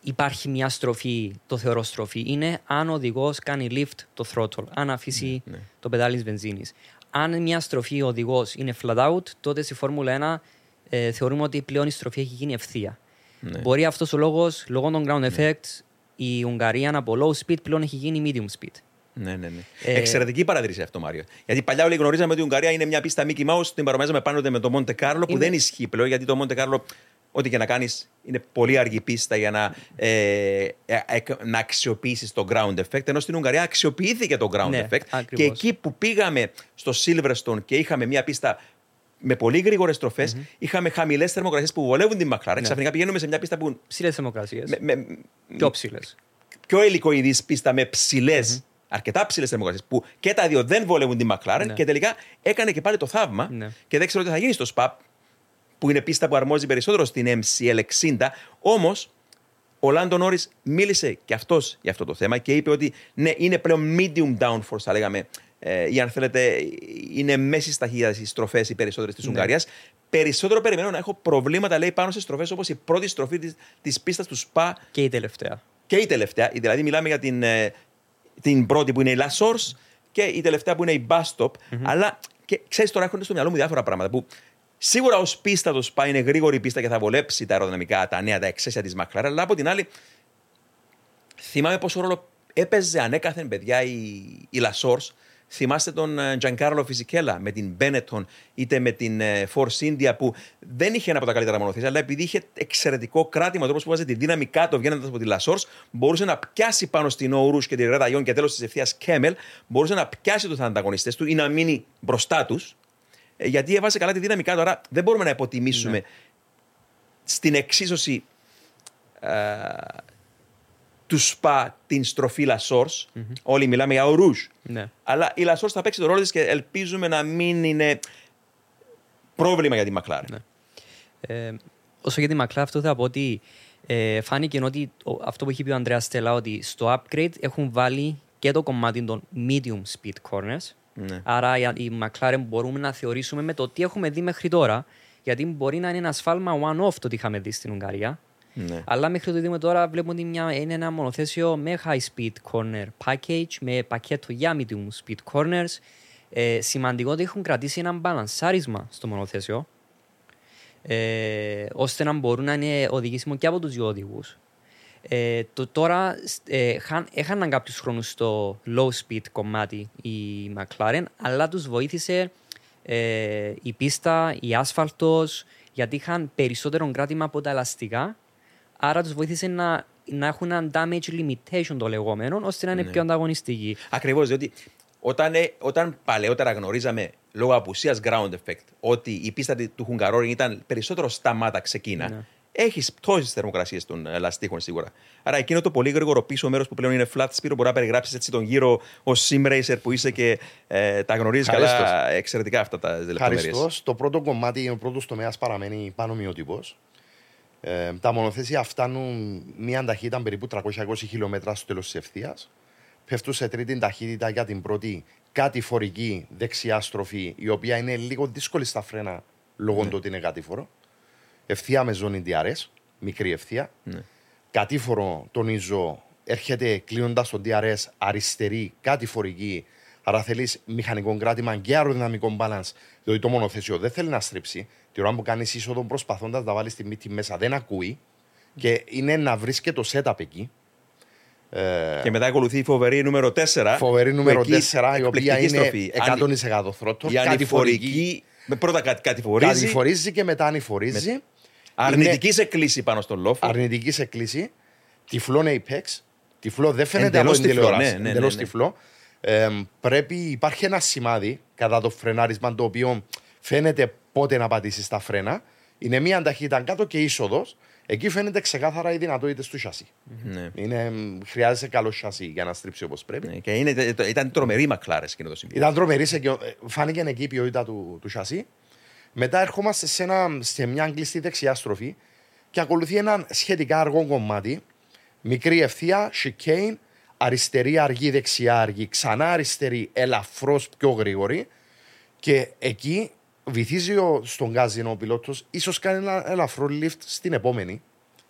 υπάρχει μια στροφή, το θεωρώ στροφή. Είναι αν ο οδηγός κάνει lift το throttle, αν αφήσει ναι, ναι. το πεδάλι της βενζίνης. Αν μια στροφή ο οδηγός είναι flat out, τότε στη Φόρμουλα 1 ε, θεωρούμε ότι πλέον η στροφή έχει γίνει ευθεία. Ναι. Μπορεί αυτός ο λόγος, λόγω των ground ναι. effects, η Ουγγαρία από low speed πλέον έχει γίνει medium speed. Ναι, ναι, ναι. Ε... Εξαιρετική παρατήρηση αυτό, Μάριο. Γιατί παλιά όλοι γνωρίζαμε ότι η Ουγγαρία είναι μια πίστα Mickey Mouse, την παρομοιάζαμε πάνω με το Monte Carlo, που είναι... δεν ισχύει πλέον, γιατί το Monte Carlo, ό,τι και να κάνεις, είναι πολύ αργή πίστα για να, ε, ε, ε να αξιοποιήσεις το ground effect. Ενώ στην Ουγγαρία αξιοποιήθηκε το ground ναι, effect. Ακριβώς. Και εκεί που πήγαμε στο Silverstone και είχαμε μια πίστα με πολύ γρήγορες στροφές, mm-hmm. είχαμε χαμηλές θερμοκρασίες που βολεύουν την McLaren. Ναι. Ξαφνικά πηγαίνουμε σε μια πίστα που. Ψηλές θερμοκρασίες. Πιο ψηλές. Πιο υλικοειδή πίστα με ψηλές, mm-hmm. αρκετά ψηλές θερμοκρασίες, που και τα δύο δεν βολεύουν την McLaren ναι. και τελικά έκανε και πάλι το θαύμα. Ναι. Και δεν ξέρω τι θα γίνει στο SPAP, που είναι πίστα που αρμόζει περισσότερο στην MCL 60. Όμως, ο Λάντον Νόρις μίλησε και αυτός για αυτό το θέμα και είπε ότι ναι, είναι πλέον medium downforce, θα λέγαμε, ε, ή αν θέλετε, είναι μέση ταχύτητα οι στροφές οι περισσότερες της ναι. Ουγγαρίας. Περισσότερο περιμένω να έχω προβλήματα, λέει, πάνω σε στροφές όπως η πρώτη στροφή της πίστας του ΣΠΑ. Και η τελευταία. Και η τελευταία. Δηλαδή, μιλάμε για την, ε, την πρώτη που είναι η La Source και η τελευταία που είναι η Bus Stop. Mm-hmm. Αλλά και ξέρεις, τώρα έρχονται στο μυαλό μου διάφορα πράγματα που σίγουρα ως πίστα το ΣΠΑ είναι γρήγορη πίστα και θα βολέψει τα αεροδυναμικά, τα νέα, τα εξαίσια της Μακλάρα. Αλλά από την άλλη, θυμάμαι πόσο ρόλο έπαιζε ανέκαθεν παιδιά η, η La Source Θυμάστε τον Τζανκάρλο ε, Φιζικέλα με την Benetton είτε με την ε, Force India που δεν είχε ένα από τα καλύτερα μονοθέσια, αλλά επειδή είχε εξαιρετικό κράτημα, τρόπος που βάζει τη δύναμη κάτω βγαίνοντας από τη Λασόρ, μπορούσε να πιάσει πάνω στην Όρου και τη Ρέτα και τέλος της ευθείας Κέμελ, μπορούσε να πιάσει τους ανταγωνιστές του ή να μείνει μπροστά τους, ε, γιατί έβαζε καλά τη δύναμη κάτω. Άρα δεν μπορούμε να υποτιμήσουμε ναι. στην εξίσωση του ΣΠΑ την στροφή Λασόρς. Mm-hmm. Όλοι μιλάμε για ο Ρούζ. Ναι. Αλλά η Λασόρς θα παίξει το ρόλο της και ελπίζουμε να μην είναι πρόβλημα για τη Μακλάρ. Ναι. Ε, όσο για τη Μακλάρ, αυτό θα πω ότι ε, φάνηκε ότι αυτό που έχει πει ο Ανδρέας Στέλλα, ότι στο upgrade έχουν βάλει και το κομμάτι των medium speed corners. Ναι. Άρα η McLaren μπορούμε να θεωρήσουμε με το τι έχουμε δει μέχρι τώρα, γιατί μπορεί να είναι ένα σφάλμα one-off το τι είχαμε δει στην Ουγγαρία. Ναι. Αλλά μέχρι το δούμε τώρα βλέπουμε ότι μια, είναι ένα μονοθέσιο με high speed corner package, με πακέτο για medium speed corners. Ε, σημαντικό ότι έχουν κρατήσει ένα μπαλανσάρισμα στο μονοθέσιο, ε, ώστε να μπορούν να είναι οδηγήσιμο και από τους δύο οδηγούς. Ε, το, τώρα ε, έχαναν κάποιους χρόνους στο low speed κομμάτι η McLaren, αλλά τους βοήθησε ε, η πίστα, η άσφαλτος, γιατί είχαν περισσότερο κράτημα από τα ελαστικά Άρα τους βοήθησε να, να έχουν ένα damage limitation το λεγόμενο, ώστε να είναι ναι. πιο ανταγωνιστικοί. Ακριβώς, διότι όταν, ε, όταν παλαιότερα γνωρίζαμε λόγω απουσίας ground effect ότι η πίστα του Χουγκαρόριν ήταν περισσότερο σταμάτα ξεκίνα. Ναι. Έχεις πτώσει θερμοκρασίες των ελαστίχων σίγουρα. Άρα εκείνο το πολύ γρήγορο πίσω μέρος που πλέον είναι flat, Σπύρο, μπορεί να περιγράψεις έτσι τον γύρο ως sim racer που είσαι και ε, τα γνωρίζεις καλά εξαιρετικά αυτά τα λεπτομέρειες. Ευχαριστώ. Το πρώτο κομμάτι, ο πρώτος τομέας παραμένει πάνω μειοτύπο. Ε, τα μονοθέσια φτάνουν μία ταχύτητα περίπου 320 χιλιόμετρα στο τέλος της ευθείας. πέφτουν σε τρίτη ταχύτητα για την πρώτη κατηφορική δεξιά στροφή, η οποία είναι λίγο δύσκολη στα φρένα λόγω Ναι. του ότι είναι κατήφορο. Ευθεία με ζώνη DRS, μικρή ευθεία. Ναι. Κατήφορο, τονίζω, έρχεται κλείνοντας το DRS αριστερή, κατηφορική. Άρα θέλεις μηχανικό κράτημα και αεροδυναμικό balance. Δηλαδή το μονοθέσιο δεν θέλει να στρίψει. Τη ώρα που κάνεις είσοδο προσπαθώντας να βάλεις τη μύτη μέσα δεν ακούει. Και είναι να βρεις και το setup εκεί. Ε, Και μετά ακολουθεί η φοβερή νούμερο 4. Φοβερή νούμερο που εκεί 4, η οποία εκπληκτική είναι στροφή. Αν- 100% throttle. Η ανηφορική. με Πρώτα κάτι κατηφορίζει. Κατηφορίζει και μετά ανηφορίζει. Αρνητική σε κλίση πάνω στον λόφο. αρνητική σε κλίση. Τυφλό Apex. Τυφλό δεν φαίνεται Εντελώς από την τυφλό, τηλεόραση. ναι, ναι, Εντελώς ναι, ναι. τυφλό. Ε, πρέπει, υπάρχει ένα σημάδι κατά το φρενάρισμα το οποίο φαίνεται πότε να πατήσει τα φρένα. Είναι μία ταχύτητα κάτω και είσοδος. Εκεί φαίνεται ξεκάθαρα οι δυνατότητες του σασί. Ναι. Είναι, μ, χρειάζεται καλό σασί για να στρίψει όπως πρέπει. Ναι, Και είναι, το- ήταν τρομερή η Μακλάρες εκείνο το σημείο. Ήταν τρομερή, σε- ε, φάνηκε εκεί η ποιότητα του, του σασί. Μετά ερχόμαστε σε, ένα, σε μια κλειστή δεξιά στροφή και ακολουθεί ένα σχετικά αργό κομμάτι. Μικρή ευθεία, chicane, αριστερή αργή, δεξιά αργή, ξανά αριστερή, ελαφρώς πιο γρήγορη. Και εκεί βυθίζει ο, στον γκάζι ο πιλότος, ίσως κάνει ένα ελαφρό lift στην επόμενη,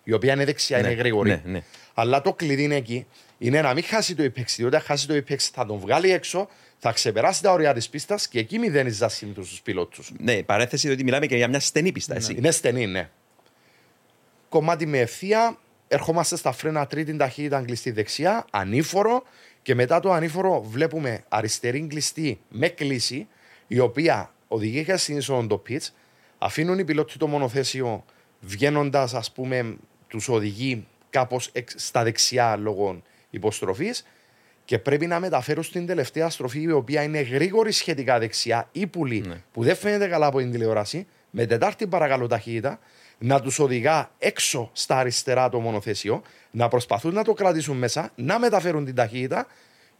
η οποία είναι δεξιά, Ναι, είναι γρήγορη. ναι, ναι. Αλλά το κλειδί είναι εκεί. Είναι να μην χάσει το Apex. Διότι αν χάσει το Apex θα τον βγάλει έξω, θα ξεπεράσει τα ωριά της πίστας και εκεί μηδένεις ζασύνη του πιλότους. Ναι, παρέθεση ότι μιλάμε και για μια στενή πίστα. Έτσι. Είναι στενή, ναι. Κομμάτι με ευθεία. Ερχόμαστε στα φρένα τρίτη ταχύτητα κλειστή δεξιά, ανήφορο και μετά το ανήφορο βλέπουμε αριστερή κλειστή με κλίση η οποία οδηγεί και στην είσοδο το pitch. Αφήνουν οι πιλότοι το μονοθέσιο βγαίνοντας, ας πούμε, τους οδηγεί κάπως στα δεξιά λόγω υποστροφής και πρέπει να μεταφέρουν στην τελευταία στροφή η οποία είναι γρήγορη σχετικά δεξιά ή πουλή Ναι. που δεν φαίνεται καλά από την τηλεόραση με τετάρτη παρακαλώ ταχύτητα να τους οδηγά έξω στα αριστερά το μονοθέσιο, να προσπαθούν να το κρατήσουν μέσα, να μεταφέρουν την ταχύτητα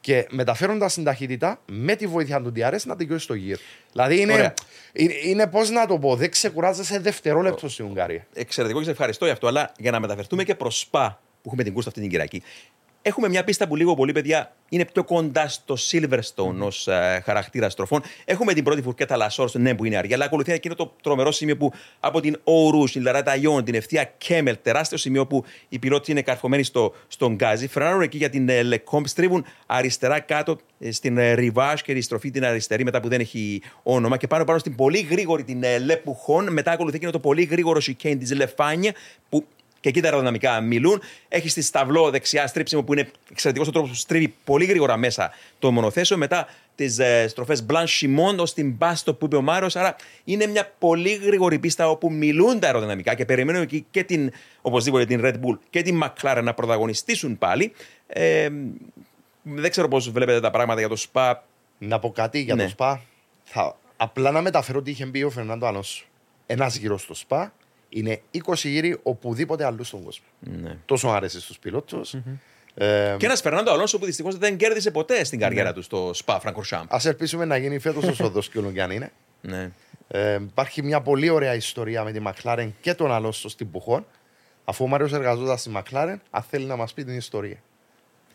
και μεταφέροντα την ταχύτητα με τη βοήθεια του DRS να τελειώσει το γύρο. Δηλαδή είναι, Ωραία. είναι, είναι πώς να το πω, δεν ξεκουράζεσαι δευτερόλεπτο στην Ουγγαρία. Εξαιρετικό και σε ευχαριστώ για αυτό. Αλλά για να μεταφερθούμε και προς ΣΠΑ που έχουμε την κούρσα αυτή την Κυριακή. Έχουμε μια πίστα που λίγο πολύ, παιδιά, είναι πιο κοντά στο Silverstone ως χαρακτήρα στροφών. Έχουμε την πρώτη φουρκέτα Λασόρ, ναι, που είναι αργή, αλλά ακολουθεί εκείνο το τρομερό σημείο που από την Eau Rouge, την Le Raidillon, την ευθεία Kemmel, τεράστιο σημείο που οι πιλότοι είναι καρφωμένοι στο, στο γκάζι. Φρενάρουν εκεί για την ε, Les Combes, στρίβουν αριστερά κάτω ε, στην ε, Rivage και τη στροφή την αριστερή μετά που δεν έχει όνομα και πάνω πάνω στην πολύ γρήγορη την ε, Le Pouhon. Μετά ακολουθεί εκείνο το πολύ γρήγορο σικέιν της Les Fagnes που και εκεί τα αεροδυναμικά μιλούν. Έχει στη Stavelot δεξιά στρίψιμο που είναι εξαιρετικός ο τρόπος που στρίβει πολύ γρήγορα μέσα το μονοθέσιο. Μετά τις ε, στροφές Blanchimont ως την Bus Stop που είπε ο Μάριο. Άρα είναι μια πολύ γρήγορη πίστα όπου μιλούν τα αεροδυναμικά και περιμένουν εκεί και την, οπωσδήποτε την Red Bull και την McLaren να πρωταγωνιστήσουν πάλι. Ε, δεν ξέρω πώς βλέπετε τα πράγματα για το ΣΠΑ. Να πω κάτι για Ναι. το ΣΠΑ. Θα, απλά να μεταφέρω τι είχε πει ο Φερνάντο Αλόνσο. Ένας γύρος στο ΣΠΑ είναι 20 γύρι οπουδήποτε αλλού στον κόσμο. Ναι. Τόσο άρεσε στους πιλότους. Ε, Και ένας Φερνάντο Αλόνσο που δυστυχώς δεν κέρδισε ποτέ στην καριέρα του στο ΣΠΑ Φραγκορσάμπ. Α ελπίσουμε να γίνει φέτος ο σοδό και ο αν είναι. Ναι. Ε, υπάρχει μια πολύ ωραία ιστορία με τη Μακλάρεν και τον Αλόνσο στην Pouhon. Αφού ο Μάριος εργαζόταν στη Μακλάρεν, αν θέλει να μας πει την ιστορία.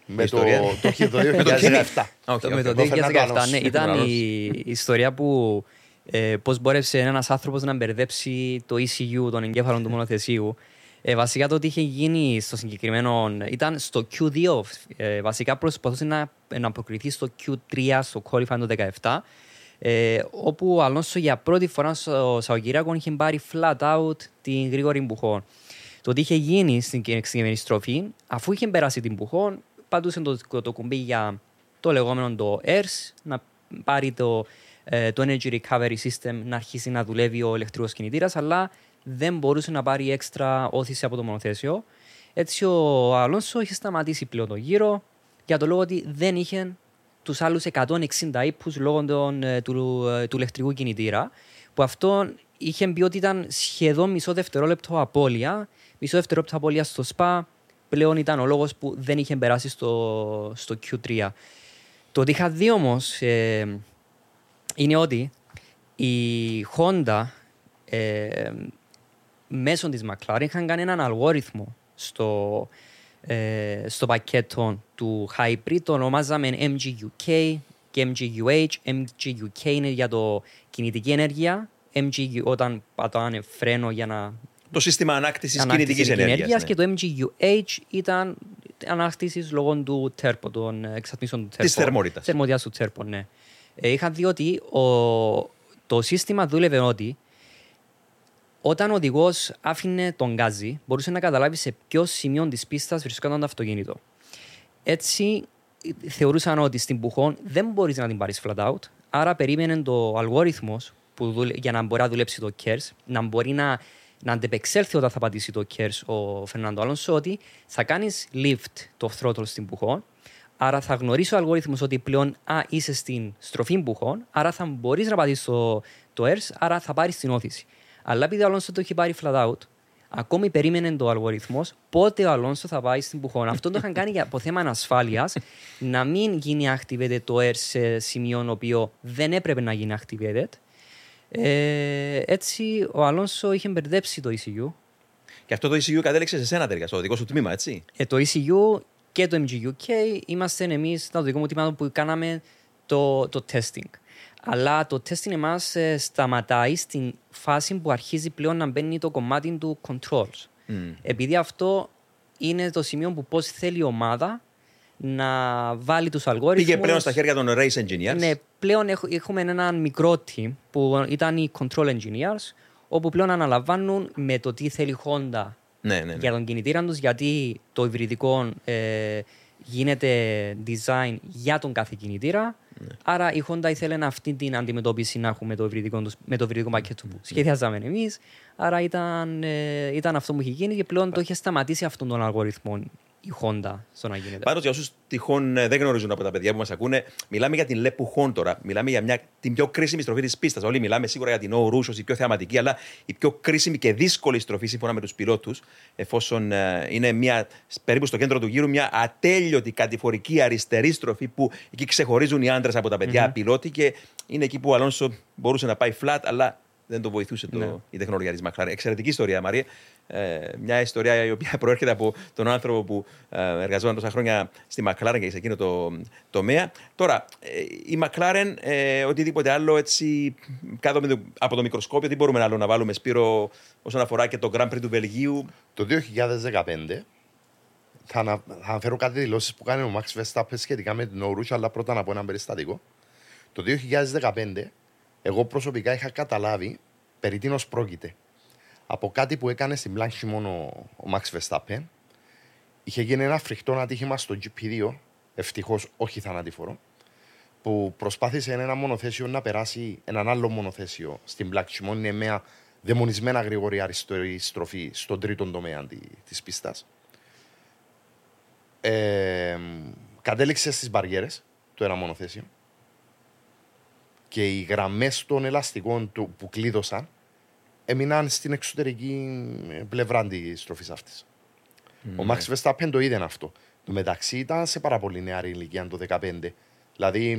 Με το, ιστορία; το, το, το Με το 2017. Οκ, Το- οκ. με το Το Φερνάντο 2017, Αλόνσο. ναι, ήταν Αλόνσο. η, η ιστορία που ε, πώς μπόρεσε ένας άνθρωπος να μπερδέψει το ECU, τον εγκέφαλο του μονοθεσίου. Ε, βασικά το ότι είχε γίνει στο συγκεκριμένο ήταν στο Q2. Ε, βασικά προσπαθούσε να, να αποκριθεί στο Q3 στο qualifying το 2017. Ε, όπου ο Αλόνσο για πρώτη φορά στο Σαουκυριακό είχε πάρει flat out την γρήγορη μπουχό. Το τι είχε γίνει στην συγκεκριμένη στροφή, αφού είχε περάσει την μπουχό, πατούσε το, το κουμπί για το λεγόμενο το ERS, να πάρει το, ε, το Energy Recovery System να αρχίσει να δουλεύει ο ηλεκτρικός κινητήρας, αλλά δεν μπορούσε να πάρει έξτρα όθηση από το μονοθέσιο. Έτσι ο Αλόνσο είχε σταματήσει πλέον το γύρο για το λόγο ότι δεν είχε τους άλλους 160 ύπους λόγω των, ε, του, ε, του ηλεκτρικού κινητήρα, που αυτό είχε πει ότι ήταν σχεδόν μισό δευτερόλεπτο απώλεια. Μισό δευτερόλεπτο απώλεια στο ΣΠΑ πλέον ήταν ο λόγος που δεν είχε περάσει στο, στο Q3. Το ότι είχα δει όμως είναι ότι η Honda ε, μέσω της McLaren είχαν κάνει έναν αλγόριθμο στο, ε, στο πακέτο του Hybrid το ονομάζαμε MGUK και MGUH. MGUK είναι για το κινητική ενέργεια. MGU όταν πατάνε φρένο για να το σύστημα ανάκτησης κινητικής ενέργειας. Ναι. Και το MGUH ήταν ανάκτησης λόγω του τέρπο, των εξατμίσεων του τέρπο. Τη θερμότητας. Θερμότητας του τέρπο, ναι. Ε, είχα δει ότι ο, το σύστημα δούλευε ότι όταν ο οδηγός άφηνε τον γκάζι, μπορούσε να καταλάβει σε ποιο σημείο της πίστας βρισκόταν το αυτοκίνητο. Έτσι, θεωρούσαν ότι στην Πουχόν δεν μπορείς να την πάρεις flat out. Άρα, περίμενε το αλγόριθμος για να μπορεί να δουλέψει το KERS, να μπορεί να, να αντεπεξέλθει όταν θα πατήσει το KERS ο Φερνάντο Αλόνσο, ότι θα κάνεις lift το throttle στην Πουχόν. Άρα θα γνωρίσει ο αλγόριθμος ότι πλέον α, είσαι στην στροφή Πουχόν, άρα θα μπορείς να πατήσεις το, το ERS, άρα θα πάρεις την όθηση. Αλλά επειδή ο Αλόνσο το έχει πάρει flat out, ακόμη περίμενε το αλγοριθμό πότε ο Αλόνσο θα πάει στην Πουχόν. Αυτό το είχαν κάνει για, από θέμα ασφάλεια, να μην γίνει activated το air σε σημείο οποίο δεν έπρεπε να γίνει activated. Ε, έτσι ο Αλόνσο είχε μπερδέψει το ECU. Και αυτό το ECU κατέληξε σε σένα τελικά, στο δικό σου τμήμα, έτσι; Ε, το ECU και το MGUK είμαστε εμείς, το δικό μου τμήμα που κάναμε το, το testing. Αλλά το testing εμάς ε, σταματάει στην φάση που αρχίζει πλέον να μπαίνει το κομμάτι του controls. Mm. Επειδή αυτό είναι το σημείο που πώς θέλει η ομάδα να βάλει τους αλγόριθμους. Πήγε πλέον στα χέρια των race engineers. Ναι, πλέον έχουμε ένα μικρό team που ήταν οι control engineers, όπου πλέον αναλαμβάνουν με το τι θέλει η Honda ναι, ναι, ναι. για τον κινητήρα τους, γιατί το υβριδικό ε, γίνεται design για τον κάθε κινητήρα. Ναι. Άρα η Honda ήθελε αυτή την αντιμετώπιση να έχουμε το υβριδικό, με το υβριδικό πακέτο που σχεδιάζαμε εμείς. Άρα ήταν, ε, ήταν αυτό που είχε γίνει και πλέον το είχε σταματήσει αυτόν τον αλγοριθμό η Honda στο να γίνεται. Πάντως, για όσους τυχόν ε, δεν γνωρίζουν από τα παιδιά που μας ακούνε, μιλάμε για την Λεπου τώρα. Μιλάμε για μια, την πιο κρίσιμη στροφή της πίστας. Όλοι μιλάμε σίγουρα για την Ορού η πιο θεαματική, αλλά η πιο κρίσιμη και δύσκολη στροφή σύμφωνα με τους πιλότους, εφόσον ε, είναι μια, περίπου στο κέντρο του γύρου μια ατέλειωτη κατηφορική αριστερή στροφή που εκεί ξεχωρίζουν οι άντρες από τα παιδιά mm-hmm. πιλότη και είναι εκεί που ο Αλόνσο μπορούσε να πάει flat, αλλά δεν το βοηθούσε το, ναι. η τεχνολογία της Μακλάρεν. Εξαιρετική ιστορία, Μαρία. Ε, μια ιστορία η οποία προέρχεται από τον άνθρωπο που ε, εργαζόταν τόσα χρόνια στη Μακλάρεν και σε εκείνο το τομέα. Τώρα, ε, η Μακλάρεν, ε, οτιδήποτε άλλο έτσι κάτω το, από το μικροσκόπιο, τι μπορούμε άλλο να βάλουμε, Σπύρο, όσον αφορά και το Grand Prix του Βελγίου; Το 2015 θα, ανα, θα αναφέρω κάτι δηλώσεις που κάνει ο Μαξ Verstappen σχετικά με την Ορούσα, αλλά πρώτα να πω ένα περιστατικό. Το 2015 εγώ προσωπικά είχα καταλάβει περί τίνος πρόκειται. Από κάτι που έκανε στην πλάνχη μόνο ο Μαξ Verstappen, είχε γίνει ένα φρικτό ατύχημα στο GP2, ευτυχώς όχι θανατηφόρο, που προσπάθησε ένα μονοθέσιο να περάσει έναν άλλο μονοθέσιο στην πλάκη είναι μια δαιμονισμένα γρήγορη αριστερή στροφή στον τρίτο τομέα της πίστας. Ε, κατέληξε στις μπαριέρες το ένα μονοθέσιο και οι γραμμές των ελαστικών του που κλείδωσαν έμειναν στην εξωτερική πλευρά της στροφής αυτής. Ο Μαξ Verstappen το είδε αυτό. Το μεταξύ ήταν σε πάρα πολύ νεαρή ηλικία το 2015. Δηλαδή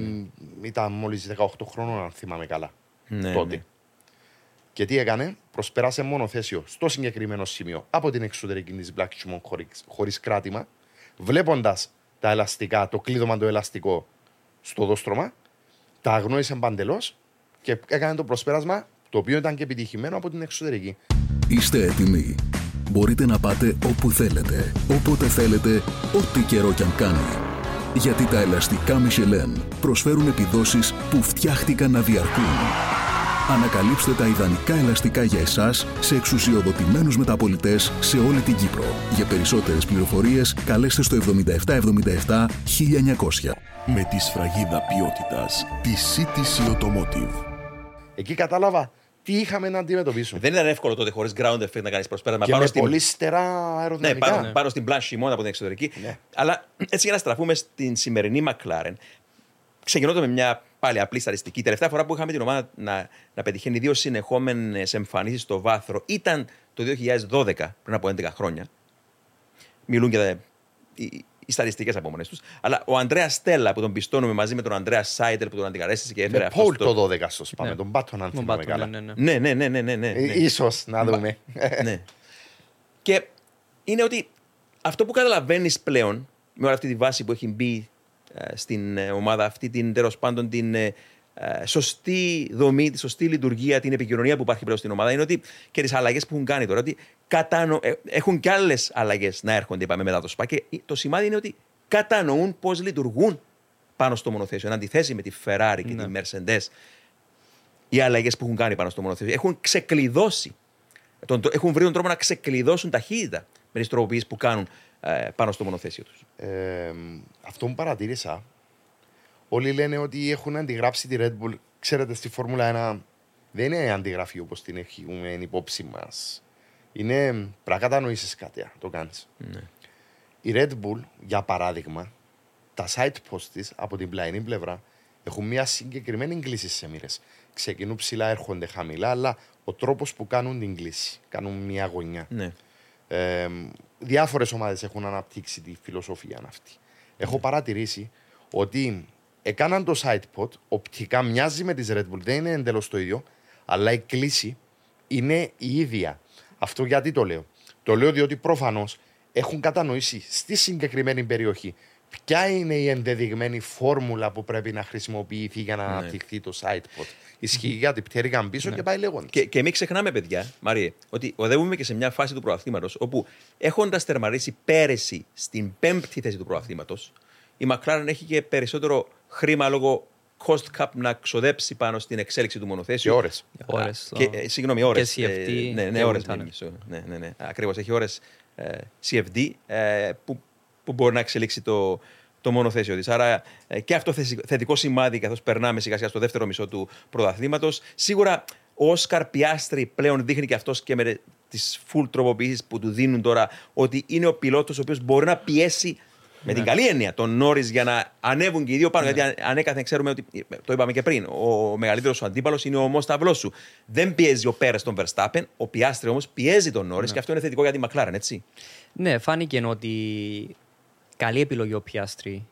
ήταν μόλις 18 χρόνων, αν θυμάμαι καλά. Ναι, τότε. Ναι. Και τι έκανε, προσπέρασε μόνο θέσιο στο συγκεκριμένο σημείο από την εξωτερική της Black Shimon χωρίς κράτημα, βλέποντας τα ελαστικά, το κλείδωμα το ελαστικό στο δόστρωμα τα αγνόησε παντελώς και έκανε το προσπέρασμα το οποίο ήταν και επιτυχημένο από την εξωτερική. Είστε έτοιμοι. Μπορείτε να πάτε όπου θέλετε, όποτε θέλετε, ό,τι καιρό κι αν κάνει. Γιατί τα ελαστικά Michelin προσφέρουν επιδόσεις που φτιάχτηκαν να διαρκούν. Ανακαλύψτε τα ιδανικά ελαστικά για εσάς σε εξουσιοδοτημένους μεταπολιτές σε όλη την Κύπρο. Για περισσότερες πληροφορίες καλέστε στο 7777 1900 με τη σφραγίδα ποιότητας τη CTC Automotive. Εκεί κατάλαβα τι είχαμε να αντιμετωπίσουμε. Δεν ήταν εύκολο τότε χωρίς ground effect να κάνεις προσπέρασμα. Και πάνω με στην... πολύ στερά αεροδυναμικά. Ναι, πάνω, ναι. πάνω στην πλάνη χειμώνα από την εξωτερική. Ναι. Αλλά έτσι για να στραφούμε στην σημερινή McLaren, ξεκινώντα με μια πάλι απλή στατιστική. τελευταία φορά που είχαμε την ομάδα να, να πετυχαίνει δύο συνεχόμενες εμφανίσεις στο βάθρο ήταν το 2012, πριν από 11 χρόνια. Μιλούν και οι στατιστικές από μόνες τους. Αλλά ο Ανδρέας Στέλλα που τον πιστώνουμε μαζί με τον Ανδρέα Σάιτερ που τον αντικατέστησε και έφερε αυτός. Πολ το 12 στο πάμε, ναι. τον Πάτον αν θυμάμαι καλά. Ναι, ναι, ναι. ναι, ναι, ναι, ναι, ναι. Ίσως να δούμε. ναι. Και είναι ότι αυτό που καταλαβαίνεις πλέον με όλη αυτή τη βάση που έχει μπει ε, στην ε, ομάδα αυτή, την τέλος πάντων την ε, ε, σωστή δομή, τη σωστή λειτουργία, την επικοινωνία που υπάρχει πλέον στην ομάδα είναι ότι και τις αλλαγές που έχουν κάνει τώρα, ότι κατανο... ε, έχουν και άλλες αλλαγές να έρχονται είπαμε, μετά το ΣΠΑ. Και το σημάδι είναι ότι κατανοούν πώς λειτουργούν πάνω στο μονοθέσιο. Εν αντιθέσει με τη Ferrari και Ναι. τη Mercedes, οι αλλαγές που έχουν κάνει πάνω στο μονοθέσιο έχουν ξεκλειδώσει. Τον, έχουν βρει τον τρόπο να ξεκλειδώσουν ταχύτητα με τις τροποποιήσεις που κάνουν ε, πάνω στο μονοθέσιο τους. Ε, αυτό που παρατήρησα, όλοι λένε ότι έχουν αντιγράψει τη Red Bull. Ξέρετε, στη Φόρμουλα 1 δεν είναι αντιγραφή όπως την έχουμε υπόψη μας. Είναι πρέπει να κατανοήσεις κάτι, αν το κάνεις. Ναι. Η Red Bull, για παράδειγμα, τα side posts της από την πλαϊνή πλευρά έχουν μια συγκεκριμένη κλίση σε μοίρε. Ξεκινούν ψηλά, έρχονται χαμηλά, αλλά ο τρόπος που κάνουν την κλίση. Κάνουν μια γωνιά. Ναι. Ε, Διάφορες ομάδες έχουν αναπτύξει τη φιλοσοφία αυτή. Έχω παρατηρήσει ότι έκαναν το side pod, οπτικά μοιάζει με τη Red Bull, δεν είναι εντελώς το ίδιο, αλλά η κλίση είναι η ίδια. Αυτό γιατί το λέω. Το λέω διότι προφανώς έχουν κατανοήσει στη συγκεκριμένη περιοχή ποια είναι η ενδεδειγμένη φόρμουλα που πρέπει να χρησιμοποιηθεί για να αναπτυχθεί το side pod. Ισχύει γιατί πτέρυγαν πίσω και πάει λέγοντας. Και, και μην ξεχνάμε, παιδιά, Μαρίε, ότι οδεύουμε και σε μια φάση του προαθλήματος όπου έχοντας τερματίσει πέρυσι στην πέμπτη θέση του προαθλήματος, η McLaren έχει και περισσότερο χρήμα λόγω cost cap να ξοδέψει πάνω στην εξέλιξη του μονοθέσιου. Και ώρες. Ώρες, Και, το- ε, συγγνώμη, ώρες. και CFD ναι, ναι, και ώρες, Winter. ναι, μισό. ναι, ναι, ναι. Ακριβώς. Έχει ώρες CFD ε, που, που μπορεί να εξελίξει το, το μονοθέσιο της. Άρα ε, και αυτό θεση- θετικό σημάδι καθώς περνάμε σιγά σιγά στο δεύτερο μισό του πρωταθλήματος. Σίγουρα ο Όσκαρ Πιάστρη πλέον δείχνει και αυτός και με τις full τροποποιήσεις που του δίνουν τώρα ότι είναι ο πιλότος ο οποίος μπορεί να πιέσει με την καλή έννοια τον Νόρις για να ανέβουν και οι δύο πάνω. Γιατί αν- ανέκαθεν ξέρουμε ότι. Το είπαμε και πριν. Ο μεγαλύτερος σου αντίπαλος είναι ο ομό ταυλός σου. Δεν πιέζει ο Πέρες τον Verstappen. Ο Πιάστρη όμως πιέζει τον Νόρις και αυτό είναι θετικό για τη McLaren, έτσι. Ναι, φάνηκε ότι καλή επιλογή ο Πιάστρη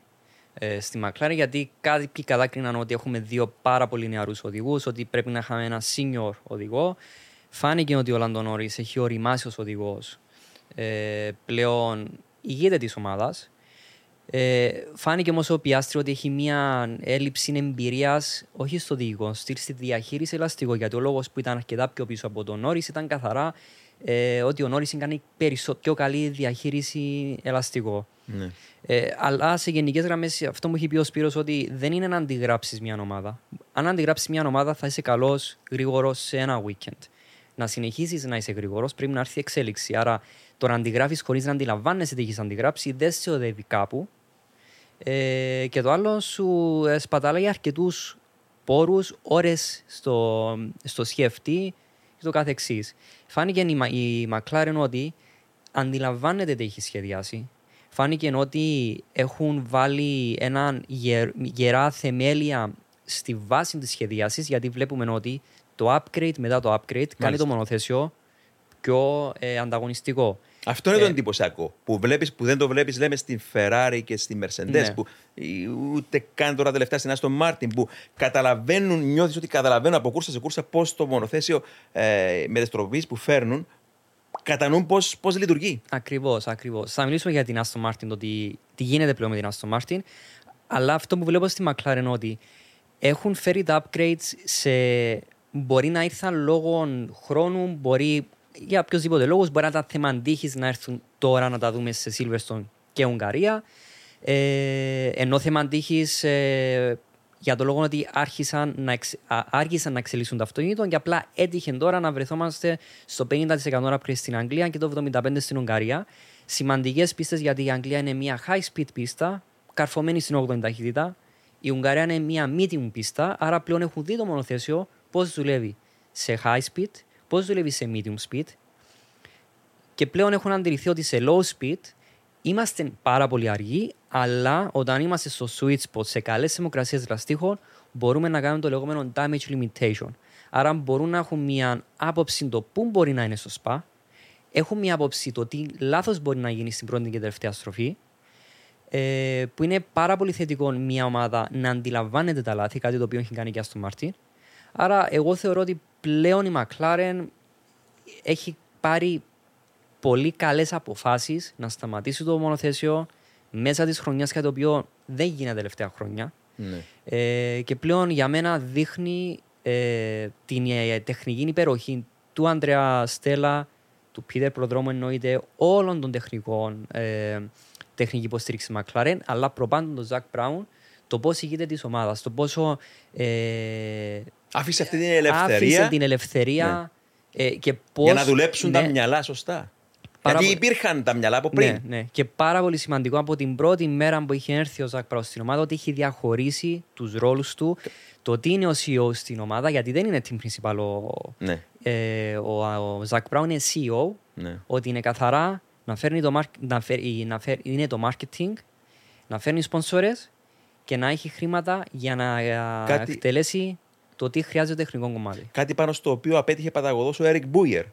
ε, στη McLaren γιατί κάποιοι κατάκριναν ότι έχουμε δύο πάρα πολύ νεαρούς οδηγούς, ότι πρέπει να είχαμε ένα senior οδηγό. Φάνηκε ότι ο Λάντο Νόρις έχει οριμάσει ως οδηγός. Ε, πλέον ηγείται της ομάδας. Ε, φάνηκε όμως ο Πιάστρη ότι έχει μια έλλειψη εμπειρίας όχι στο οδηγικό, στη στη διαχείριση ελαστικό. Γιατί ο λόγος που ήταν αρκετά πιο πίσω από τον Νόρις ήταν καθαρά ε, ότι ο Νόρι κάνει περισσο- πιο καλή διαχείριση ελαστικό. Ναι. Ε, αλλά σε γενικές γραμμές, αυτό μου έχει πει ο Σπύρος ότι δεν είναι να αντιγράψεις μια ομάδα. Αν αντιγράψεις μια ομάδα, θα είσαι καλός, γρήγορος σε ένα weekend. Να συνεχίσει να είσαι γρήγορος, πρέπει να έρθει εξέλιξη. Άρα, το να αντιγράφεις χωρίς να αντιλαμβάνεσαι τι έχεις αντιγράψει, δεν σε οδεύει κάπου. Ε, και το άλλο, σου ε, σπαταλάει αρκετούς πόρους, ώρες στο, στο σκεφτή και το κάθε εξή. Φάνηκε η, Μα- η McLaren ότι αντιλαμβάνεται τι έχει σχεδιάσει. Φάνηκε ότι έχουν βάλει έναν γερ- γερά θεμέλια στη βάση της σχεδιάσης γιατί βλέπουμε ότι το upgrade μετά το upgrade κάνει Μάλιστα. το μονοθέσιο πιο ε, ανταγωνιστικό. Αυτό είναι το Ε, εντυπωσιακό. Που, βλέπεις, που δεν το βλέπεις, λέμε, στην Ferrari και στη Mercedes. Ναι. Που, ή ούτε καν τώρα τελευταία στην Aston Martin. Που καταλαβαίνουν, νιώθεις ότι καταλαβαίνουν από κούρσα σε κούρσα πώς το μονοθέσιο ε, με τι τροποποιήσει που φέρνουν κατανοούν πώς λειτουργεί. Ακριβώς, ακριβώς. Θα μιλήσουμε για την Aston Martin, το τι, τι γίνεται πλέον με την Aston Martin. Αλλά αυτό που βλέπω στη McLaren είναι ότι έχουν φέρει τα upgrades σε. Μπορεί να ήρθαν λόγω χρόνου, μπορεί για οποιοδήποτε λόγος, μπορεί να τα θεμαντήχει να έρθουν τώρα να τα δούμε σε Silverstone και Ουγγαρία. Ε, ενώ θεμαντήχει ε, για το λόγο ότι άρχισαν να, εξ, α, άρχισαν να εξελίσσουν το αυτοκίνητο και απλά έτυχε τώρα να βρεθόμαστε στο 50% upgrade στην Αγγλία και το 75% στην Ουγγαρία. Σημαντικές πίστες γιατί η Αγγλία είναι μια high speed πίστα, καρφωμένη στην 8η ταχύτητα. Η Ουγγαρία είναι μια medium πίστα, άρα πλέον έχουν δει το μονοθέσιο πώς δουλεύει σε high speed, πώς δουλεύεις σε medium speed και πλέον έχουν αντιληφθεί ότι σε low speed είμαστε πάρα πολύ αργοί, αλλά όταν είμαστε στο sweet spot σε καλές θερμοκρασίες δραστήχων, μπορούμε να κάνουμε το λεγόμενο damage limitation. Άρα μπορούν να έχουν μια άποψη το πού μπορεί να είναι στο σπα, έχουν μια άποψη το τι λάθος μπορεί να γίνει στην πρώτη και τελευταία στροφή, ε, που είναι πάρα πολύ θετικό μια ομάδα να αντιλαμβάνεται τα λάθη, κάτι το οποίο έχει κάνει και στο Μάρτιν. Άρα, εγώ θεωρώ ότι πλέον η McLaren έχει πάρει πολύ καλές αποφάσεις να σταματήσει το μονοθέσιο μέσα της χρονιάς, κάτι το οποίο δεν γίνεται τελευταία χρόνια. Ναι. Ε, και πλέον για μένα δείχνει ε, την ε, τεχνική υπεροχή του Αντρέα Στέλλα, του Πίτερ Προδρόμου εννοείται, όλων των τεχνικών ε, τεχνική υποστήριξη McLaren, αλλά προπάντων τον Ζακ Μπράουν, το πώς ηγείται της ομάδας, το πόσο. Ε, άφησε αυτή την ελευθερία. Άφησε την ελευθερία. Ναι. Ε, και πώς, για να δουλέψουν ναι, τα μυαλά σωστά. Πάρα Γιατί υπήρχαν τα μυαλά από πριν. Ναι, ναι. Και πάρα πολύ σημαντικό από την πρώτη μέρα που είχε έρθει ο Ζακ Μπράουν στην ομάδα ότι έχει διαχωρίσει τους ρόλους του. Το τι είναι ο CEO στην ομάδα, γιατί δεν είναι team principal ο, ναι. ε, ο, ο Ζακ Μπράουν είναι CEO. Ναι. Ότι είναι καθαρά να, φέρνει το, να, φέρει, να φέρει, είναι το marketing, να φέρνει σπονσόρες και να έχει χρήματα για να Κάτι... εκτελέσει το τι χρειάζεται τεχνικό κομμάτι. Κάτι πάνω στο οποίο απέτυχε παταγωδός ο Έρικ Μπούιερ.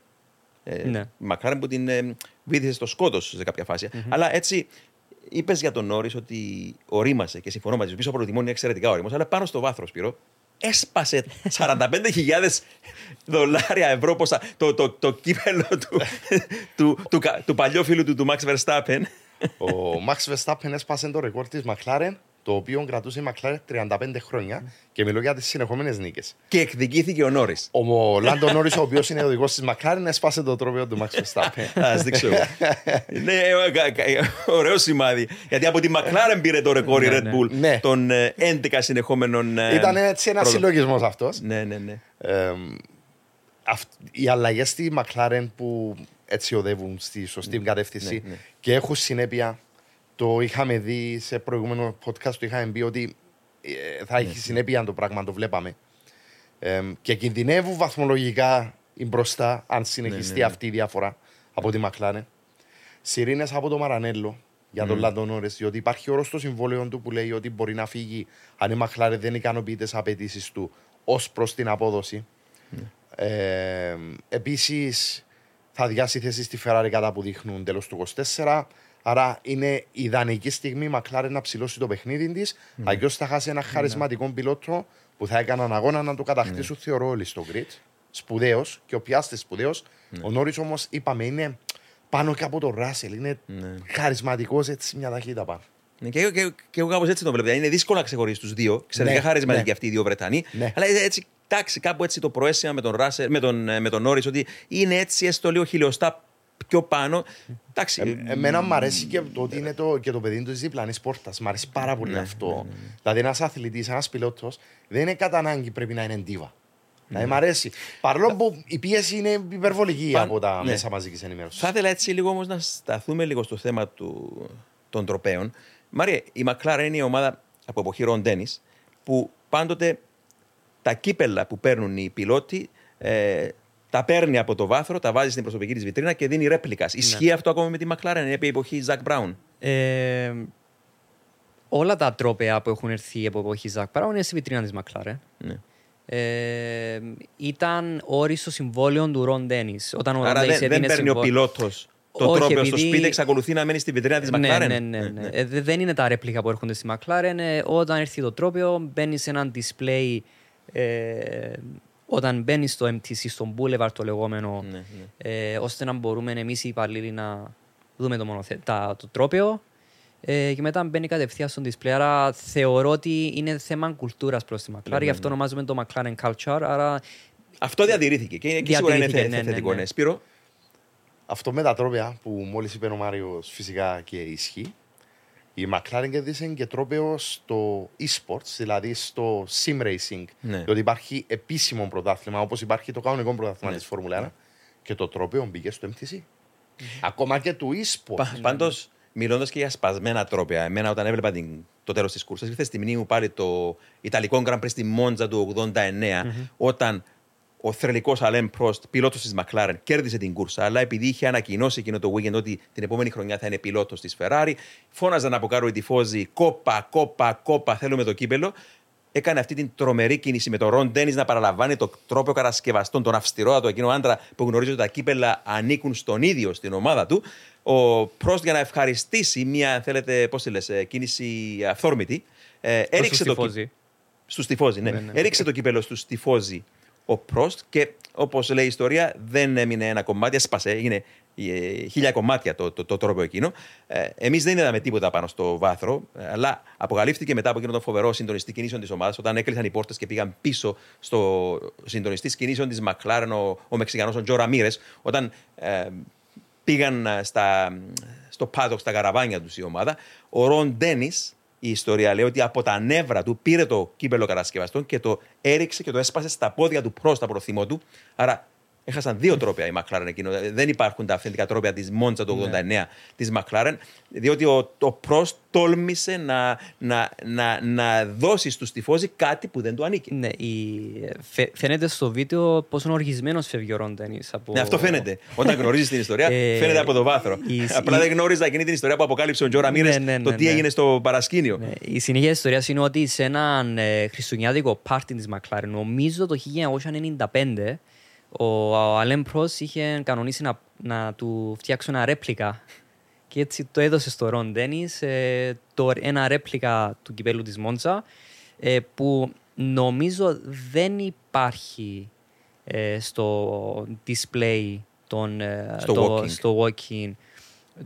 Ε, ναι. Μακάρι που την ε, βήθησε στο σκότος σε κάποια φάση. Mm-hmm. Αλλά έτσι είπες για τον Νόρι ότι ορίμασε και συμφωνώ μαζί σου. Πίσω από το τιμόνι είναι εξαιρετικά όριμο, αλλά πάνω στο βάθρος, Σπύρο, έσπασε 45.000 δολάρια ευρώ πόσα, το, το, το κύπελο του, του, του, του, παλιού φίλου του, του Max Verstappen. Ο Max Verstappen έσπασε το ρεκόρ της McLaren το οποίο κρατούσε η McLaren 35 χρόνια και μιλώ για τις συνεχόμενες νίκες. Και εκδικήθηκε ο Νόρις. Ο Λάντο Νόρις, ο οποίος είναι οδηγός της McLaren, έσπασε το τρόπιο του Max Verstappen. Α δείξω εγώ. Ναι, ωραίο σημάδι. Γιατί από τη McLaren πήρε το ρεκόρ η ναι, Red ναι. Bull ναι. των 11 ε, συνεχόμενων. Ε, Ήταν έτσι ένας συλλογισμός αυτός. Ναι, ναι, ναι. Οι αλλαγές στη McLaren που έτσι οδεύουν στη σωστή κατεύθυνση και έχουν συνέπεια το είχαμε δει σε προηγούμενο podcast, το είχαμε πει ότι ε, θα έχει ναι, συνέπεια το πράγμα, το βλέπαμε. Ε, και κινδυνεύουν βαθμολογικά μπροστά, αν συνεχιστεί ναι, ναι, αυτή η διαφορά από τη Μακλάνε. Σιρήνες από το Μαρανέλο για τον mm. Λαντονόρε, διότι υπάρχει όρος στο συμβόλαιο του που λέει ότι μπορεί να φύγει αν η Μακλάρε δεν ικανοποιεί τις απαιτήσεις του ως προς την απόδοση. Mm. Ε, Επίσης, θα διάσει θέση στη Ferrari κατά που δείχνουν τέλος του 24. Άρα είναι ιδανική στιγμή η Μακλάρε να ψηλώσει το παιχνίδι της. Mm. Αλλιώ θα χάσει ένα χαρισματικό πιλότρο που θα έκαναν αγώνα να το κατακτήσουν, mm. θεωρώ, όλοι στο grid. Σπουδαίος και ο πιάστε σπουδαίος. Mm. Ο Νόρις όμως, είπαμε, είναι πάνω και από τον Ράσελ. Είναι mm. χαρισματικός έτσι μια ταχύτητα πάνω. Ναι, και, και, και εγώ κάπως έτσι το βλέπω. Είναι δύσκολο να ξεχωρίσει τους δύο. Εξαιρετικά ναι, χαρισματικοί ναι. αυτοί οι δύο Βρετανοί. Ναι. Αλλά έτσι, εντάξει, κάπου έτσι το προέστημα με τον, Ράσελ, με τον, με τον Νόρις ότι είναι έτσι έστω λίγο χιλιοστά πιο πάνω. Εντάξει, ε, εμένα μου αρέσει και το ότι είναι το, και το παιδί του διπλανή πόρτα. Μ' αρέσει πάρα πολύ ναι, αυτό. Ναι, ναι, ναι. Δηλαδή, ένας αθλητής, ένας πιλότος, δεν είναι κατά ανάγκη πρέπει να είναι ντίβα. Ναι. Δηλαδή, μ' αρέσει. Παρόλο που η πίεση είναι υπερβολική Πα... από τα ναι. μέσα μαζικής ενημέρωσης. Θα ήθελα έτσι λίγο όμως να σταθούμε λίγο στο θέμα του, των τροπέων. Μαρία, η Μακλάρα είναι η ομάδα από εποχή Ρον που πάντοτε τα κύπελα που παίρνουν οι πιλότοι ε, τα παίρνει από το βάθρο, τα βάζει στην προσωπική της βιτρίνα και δίνει ρέπλικας. Ναι. Ισχύει αυτό ακόμα με τη McLaren, είναι επί εποχή Ζακ Μπράουν; Ε, όλα τα τρόπαια που έχουν έρθει από εποχή Ζακ Μπράουν είναι στη βιτρίνα της McLaren. Ναι. Ε, ήταν όριστο συμβόλαιο του Ρον Ντένις. Άρα δεν, δεν παίρνει συμβόλαιο. ο πιλότος το Όχι, τρόπο επειδή... στο σπίτι, εξακολουθεί να μένει στη βιτρίνα της ναι, McLaren. Ναι, ναι, ναι. ναι. Ε, δεν είναι τα ρέπλικα που έρχονται στη McLaren. Ε, όταν έρθει το τρόπιο, μπαίνει σε ένα display ε, όταν μπαίνεις στο MTC, στο Boulevard το λεγόμενο, ναι, ναι. Ε, ώστε να μπορούμε εμείς οι υπαλλήλοι να δούμε το, μονοθε... τα, το τρόπαιο ε, και μετά μπαίνει κατευθείαν στο display. Άρα θεωρώ ότι είναι θέμα κουλτούρας προς τη McLaren, ναι, γι' αυτό ονομάζουμε το McLaren Culture. Άρα... Αυτό διατηρήθηκε και, και σίγουρα είναι θε, θετικό. Ναι, Σπύρο. Αυτό με τα τρόπια που μόλις είπε ο Μάριος φυσικά και ισχύει. Η McLaren κέρδισε και τρόπαιο στο e-sports, δηλαδή στο sim racing. Ναι. Διότι υπάρχει επίσημο πρωτάθλημα, όπως υπάρχει το κανονικό πρωτάθλημα ναι. της Φόρμουλα 1. Ναι. Και το τρόπαιο μπήκε στο MTC. Mm. Ακόμα και του e-sports. Πα, Πάντως, μιλώντας και για σπασμένα τρόπια, εμένα όταν έβλεπα την, το τέλος της κούρσας, ήρθε στη μνήμη μου πάλι το Ιταλικό Grand Prix στη Μόντζα του 89, mm-hmm. όταν ο θρελικό Αλέμ Πρόστ, πιλότος της McLaren, κέρδισε την κούρσα. Αλλά επειδή είχε ανακοινώσει εκείνο το weekend ότι την επόμενη χρονιά θα είναι πιλότος της Ferrari, φώναζαν από κάτω οι τυφώζοι κόπα, κόπα, κόπα, θέλουμε το κύπελο. Έκανε αυτή την τρομερή κίνηση με τον Ρον Ντένις να παραλαμβάνει το τρόπο κατασκευαστών, τον αυστηρότατο εκείνο άντρα που γνωρίζει ότι τα κύπελα ανήκουν στον ίδιο, στην ομάδα του. Ο Πρόστ για να ευχαριστήσει μια, θέλετε, πώς τη λες, ε, κίνηση αυθόρμητη, ε, έριξε το. Στους τυφώζοι, ναι. ναι, ναι. Έριξε το κύπελο στους τυφώζοι ο Πρόστ και όπως λέει η ιστορία, δεν έμεινε ένα κομμάτι, έσπασε, έγινε ε, χίλια κομμάτια το, το, το τρόπο εκείνο. Ε, Εμείς δεν είδαμε τίποτα πάνω στο βάθρο, ε, αλλά αποκαλύφθηκε μετά από εκείνο το φοβερό συντονιστή κινήσεων της ομάδας, όταν έκλεισαν οι πόρτες και πήγαν πίσω στο συντονιστή κινήσεων της Μακλάρεν, ο, ο Μεξικανός, ο Τζο Ραμίρες, όταν ε, πήγαν στα, στο πάδοκ, στα καραβάνια τους η ομάδα. Ο Ρον Ντένις, η ιστορία λέει ότι από τα νεύρα του πήρε το κύπελο κατασκευαστών και το έριξε και το έσπασε στα πόδια του προς τα προθύμω του. Άρα Έχασαν δύο τρόπια η Μακλάρεν εκείνο. Δεν υπάρχουν τα αυθεντικά τρόπια της Μόντσα του 89 ναι. της Μακλάρεν, διότι ο, ο Προ τόλμησε να, να, να, να δώσει στους τυφώζοι κάτι που δεν του ανήκει. Ναι, η... φαίνεται στο βίντεο πόσο οργισμένος φεύγει ο Ροντένι. Από... Ναι, αυτό φαίνεται. Όταν γνωρίζεις την ιστορία, ε, φαίνεται από το βάθρο. Η... Απλά δεν γνώριζα εκείνη την ιστορία που αποκάλυψε ο Τζόρα Μίρε, ναι, ναι, το τι ναι. έγινε στο παρασκήνιο. Ναι. Η συνέχεια της ιστορίας είναι ότι σε έναν ε, χριστουγεννιάτικο πάρτι της Μακλάρεν, νομίζω το 1995, ο Αλέμ Πρός είχε κανονίσει να, να του φτιάξουν ένα ρέπλικα και έτσι το έδωσε στο Ρον Ντένις ε, ένα ρέπλικα του κυπέλου της Μόντσα ε, που νομίζω δεν υπάρχει ε, στο display τον, ε, στο, το, walking. στο walking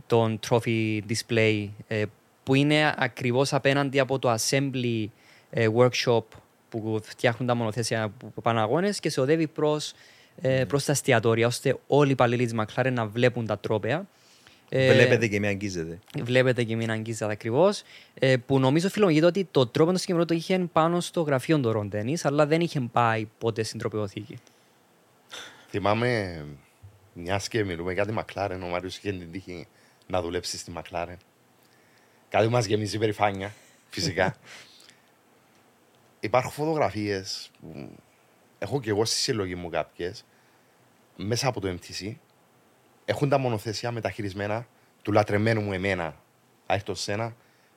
τον trophy display ε, που είναι ακριβώς απέναντι από το assembly workshop που φτιάχνουν τα μονοθέσια που πάνε αγώνες και σε οδεύει προς ε, προς τα εστιατόρια, ώστε όλοι οι υπαλλήλοι της Μακλάρεν να βλέπουν τα τρόπαια. Ε, βλέπετε και μην αγγίζετε. Βλέπετε και μην αγγίζετε ακριβώς. Ε, που νομίζω φιλολογείται ότι το τρόπο το συγκεκριμένο το είχε πάνω στο γραφείο του Ροντένι, αλλά δεν είχε πάει ποτέ στην τροπιοθήκη. Θυμάμαι μιας και μιλούμε για τη Μακλάρεν. Ο Μάριος είχε την τύχη να δουλέψει στη Μακλάρεν. Κάτι μας γεμίζει υπερηφάνεια, φυσικά. Υπάρχουν φωτογραφίες που έχω και εγώ στη συλλογή μου κάποιες μέσα από το MTC. Έχουν τα μονοθέσια μεταχειρισμένα του λατρεμένου μου εμένα, άιχτο σένα,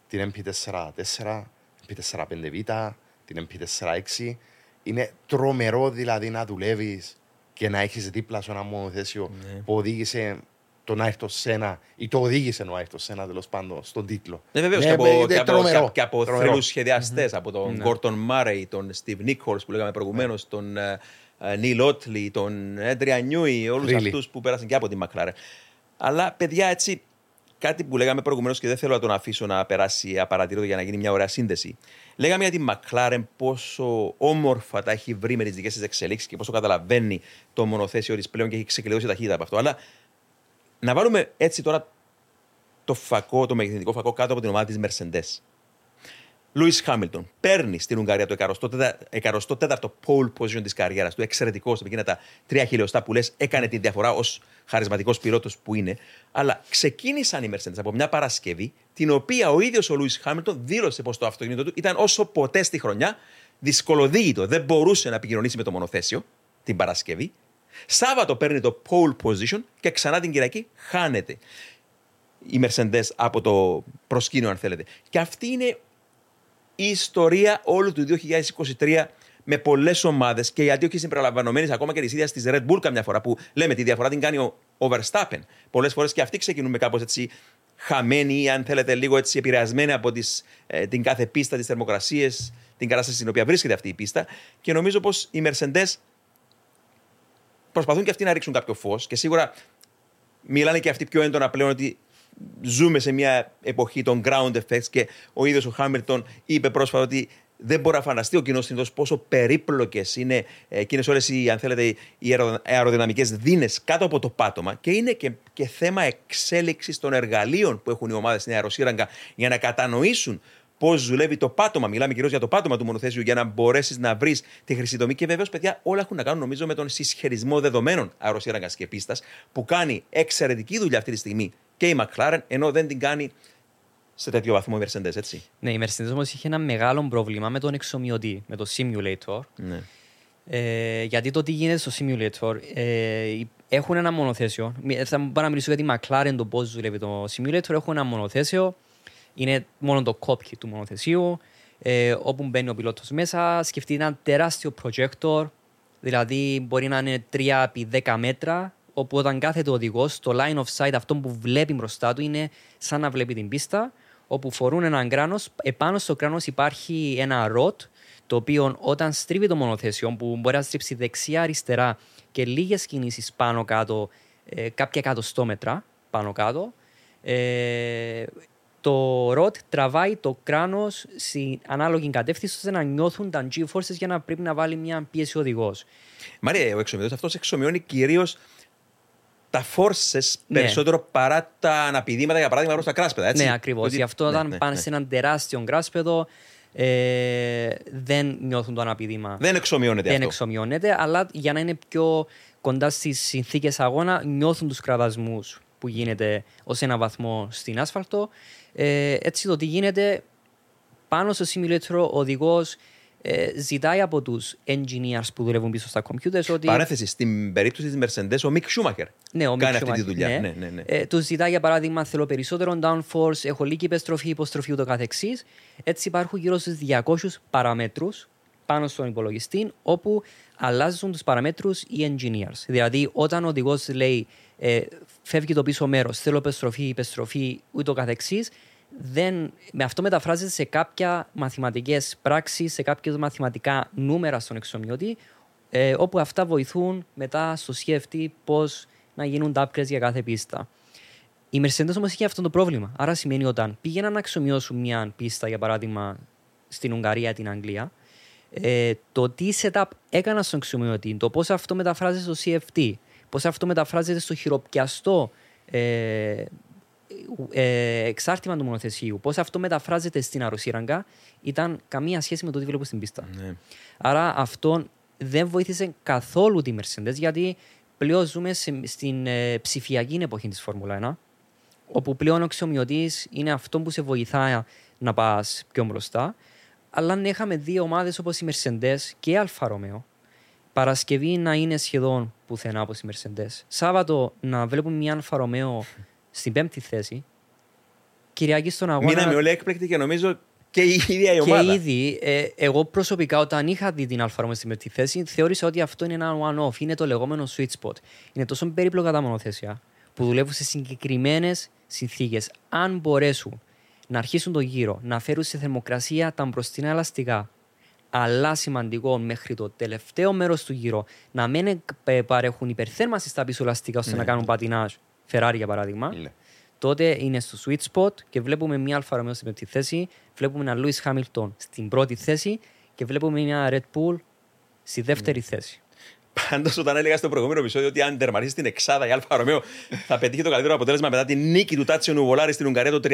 την MP4-4, MP4-5V, την MP4-6. Είναι τρομερό δηλαδή να δουλεύεις και να έχεις δίπλα σου ένα μονοθέσιο ναι. που οδήγησε τον Άιρτο Σένα ή το οδήγησε ο Άιρτο Σένα τέλος πάντων στον τίτλο. Ναι, βεβαίω ναι, και από, και από, και από θρύλου σχεδιαστές, από τον Γκόρτον Μάρεϊ, τον Στιβ Νίκολ που λέγαμε προηγουμένως, τον Νίλ Ότλι, τον Έντρια Νιούι, όλους αυτούς που πέρασαν και από τη Μακλάρε. Αλλά παιδιά, έτσι, κάτι που λέγαμε προηγουμένως και δεν θέλω να τον αφήσω να περάσει απαρατήρητο για να γίνει μια ωραία σύνδεση. Λέγαμε για τη Μακλάρεν πόσο όμορφα τα έχει βρει με τις δικές της εξελίξεις και πόσο καταλαβαίνει το μονοθέσιο της πλέον και έχει ξεκλειδώσει ταχύτητα από αυτό. Αλλά να βάλουμε έτσι τώρα το φακό, το μεγεθυντικό φακό κάτω από την ομάδα της Mercedes. Λούι Χάμιλτον παίρνει στην Ουγγαρία το 104ο pole position της καριέρας του. Εξαιρετικός σε εκείνα τα τρία χιλιοστά που λες, έκανε τη διαφορά ως χαρισματικός πιλότος που είναι. Αλλά ξεκίνησαν οι Mercedes από μια Παρασκευή, την οποία ο ίδιος ο Λούι Χάμιλτον δήλωσε πως το αυτοκίνητο του ήταν όσο ποτέ στη χρονιά δυσκολοδίγητο. Δεν μπορούσε να επικοινωνήσει με το μονοθέσιο την Παρασκευή. Σάββατο παίρνει το pole position και ξανά την Κυριακή χάνεται η Mercedes από το προσκήνιο, αν θέλετε. Και αυτή είναι η ιστορία όλου του 2023 με πολλές ομάδες και γιατί όχι συμπεριλαμβανομένε ακόμα και της ίδιας της Red Bull καμιά φορά που λέμε τη διαφορά την κάνει ο, ο Verstappen. Πολλές φορές και αυτοί ξεκινούν με κάπως έτσι χαμένοι ή αν θέλετε λίγο έτσι επηρεασμένοι από τις, ε, την κάθε πίστα, τις θερμοκρασίες, την κατάσταση στην οποία βρίσκεται αυτή η πίστα. Και νομίζω πως οι Mercedes προσπαθούν και αυτοί να ρίξουν κάποιο φως και σίγουρα μιλάνε και αυτοί πιο έντονα πλέον ότι ζούμε σε μια εποχή των ground effects και ο ίδιος ο Χάμιλτον είπε πρόσφατα ότι δεν μπορεί να φανταστεί ο κοινός συνήθως πόσο περίπλοκες είναι εκείνες όλες οι, αν θέλετε, οι αεροδυναμικές δίνες κάτω από το πάτωμα και είναι και, και θέμα εξέλιξης των εργαλείων που έχουν οι ομάδες στην αεροσύραγγα για να κατανοήσουν πώς δουλεύει το πάτωμα. Μιλάμε κυρίως για το πάτωμα του μονοθέσιου για να μπορέσεις να βρεις τη χρυσή τομή. Και βεβαίως, παιδιά, όλα έχουν να κάνουν νομίζω με τον συσχετισμό δεδομένων αεροσύραγγα και πίστα που κάνει εξαιρετική δουλειά αυτή τη στιγμή και η McLaren, ενώ δεν την κάνει σε τέτοιο βαθμό η Mercedes, έτσι. Ναι, η Mercedes όμως είχε ένα μεγάλο πρόβλημα με τον εξομοιωτή, με το simulator. Ναι. Ε, γιατί το τι γίνεται στο simulator, ε, έχουν ένα μονοθέσιο. Θα πάω να μιλήσω για τη McLaren, το πώς δουλεύει το simulator. Έχουν ένα μονοθέσιο είναι μόνο το κόπι του μονοθεσίου, ε, όπου μπαίνει ο πιλότος μέσα. Σκεφτείτε ένα τεράστιο projector, δηλαδή μπορεί να είναι 3 επί 10 μέτρα, όπου όταν κάθεται ο οδηγός, το line of sight, αυτό που βλέπει μπροστά του, είναι σαν να βλέπει την πίστα, όπου φορούν έναν κράνος. Επάνω στο κράνος υπάρχει ένα ροτ, το οποίο όταν στρίβει το μονοθέσιο, που μπορεί να στρίψει δεξιά-αριστερά και λίγες κινήσεις πάνω κάτω, ε, κάποια εκατοστόμετρα πάνω κάτω. Ε, το ροτ τραβάει το κράνος στην ανάλογη κατεύθυνση ώστε να νιώθουν τα G-forces για να πρέπει να βάλει μια πίεση οδηγός. Μαρία, ο εξομοιωτής αυτός εξομοιώνει κυρίως τα forces ναι. περισσότερο παρά τα αναπηδήματα, για παράδειγμα, προς τα κράσπεδα. Έτσι; Ναι, ακριβώς. Γι' αυτό ναι, όταν ναι, πάνε ναι. σε έναν τεράστιο κράσπεδο, ε, δεν νιώθουν το αναπηδήμα. Δεν εξομοιώνεται δεν αυτό. εξομοιώνεται, αλλά για να είναι πιο κοντά στις συνθήκες αγώνα, νιώθουν τους κραδασμούς που γίνεται ως ένα βαθμό στην άσφαλτο. Ε, έτσι το τι γίνεται πάνω στο simulator ο οδηγός ε, ζητάει από τους engineers που δουλεύουν πίσω στα computers ότι. Παρέθεση, στην περίπτωση της Mercedes, ο Μικ Σούμαχερ ναι, ο κάνει αυτή τη δουλειά. Ναι. Ναι, ναι, ναι. Ε, τους ζητάει για παράδειγμα, θέλω περισσότερο downforce, έχω λίγη επιστροφή, υποστροφή ούτω καθεξής. Έτσι υπάρχουν γύρω στους 200 παραμέτρους πάνω στον υπολογιστή, όπου αλλάζουν τους παραμέτρους οι engineers. Δηλαδή, όταν ο οδηγός λέει ε, φεύγει το πίσω μέρος, θέλω επιστροφή, επιστροφή ούτω καθεξής, δεν, με αυτό μεταφράζεται σε κάποια μαθηματικές πράξεις, σε κάποια μαθηματικά νούμερα στον εξομοιώτη, ε, όπου αυτά βοηθούν μετά στο CFT πώς να γίνουν τα upgrades για κάθε πίστα. Η Mercedes όμως είχε αυτό το πρόβλημα. Άρα σημαίνει όταν πήγαιναν να εξομοιώσουν μια πίστα, για παράδειγμα στην Ουγγαρία ή την Αγγλία, ε, το τι setup έκανα στον εξομοιωτή, το πώς αυτό μεταφράζεται στο CFT, πώς αυτό μεταφράζεται στο χειροπιαστό ε, ε, εξάρτημα του μονοθεσίου, πώς αυτό μεταφράζεται στην αρρωσίραγγα, ήταν καμία σχέση με το τι βλέπω στην πίστα. Ναι. Άρα αυτό δεν βοήθησε καθόλου τη Mercedes γιατί πλέον ζούμε σε, στην ε, ψηφιακή εποχή της Φόρμουλα 1, όπου πλέον ο εξομοιωτής είναι αυτό που σε βοηθάει να πας πιο μπροστά. Αλλά αν είχαμε δύο ομάδες όπως η Mercedes και η Alfa Romeo, Παρασκευή να είναι σχεδόν πουθενά όπως η Mercedes. Σάββατο να βλέπουμε μια Alfa Romeo στην πέμπτη θέση. Κυριακή στον αγώνα. Μείναμε όλοι έκπληκτοι και νομίζω και η ίδια η ομάδα. Και ήδη, ε, εγώ προσωπικά όταν είχα δει την Alfa Romeo στην πέμπτη θέση, θεώρησα ότι αυτό είναι ένα one-off. Είναι το λεγόμενο sweet spot. Είναι τόσο περίπλοκα τα μονοθέσια που δουλεύουν σε συγκεκριμένες συνθήκες. Αν μπορέσουν να αρχίσουν το γύρο, να φέρουν σε θερμοκρασία τα μπροστινά ελαστικά, αλλά σημαντικό μέχρι το τελευταίο μέρος του γύρου να μην παρέχουν υπερθέρμανση στα πίσω ελαστικά ώστε ναι. να κάνουν πατινάζ Ferrari για παράδειγμα, ναι. τότε είναι στο sweet spot και βλέπουμε μια Alfa Romeo στην πέμπτη θέση, βλέπουμε ένα Lewis Hamilton στην πρώτη θέση και βλέπουμε μια Red Bull στη δεύτερη ναι. θέση. Πάντως, όταν έλεγα στο προηγούμενο επεισόδιο ότι αν τερματίσει στην εξάδα η Alfa Romeo θα πετύχει το καλύτερο αποτέλεσμα μετά την νίκη του Τάτσιο Νουβολάρη στην Ουγγαρία το 36.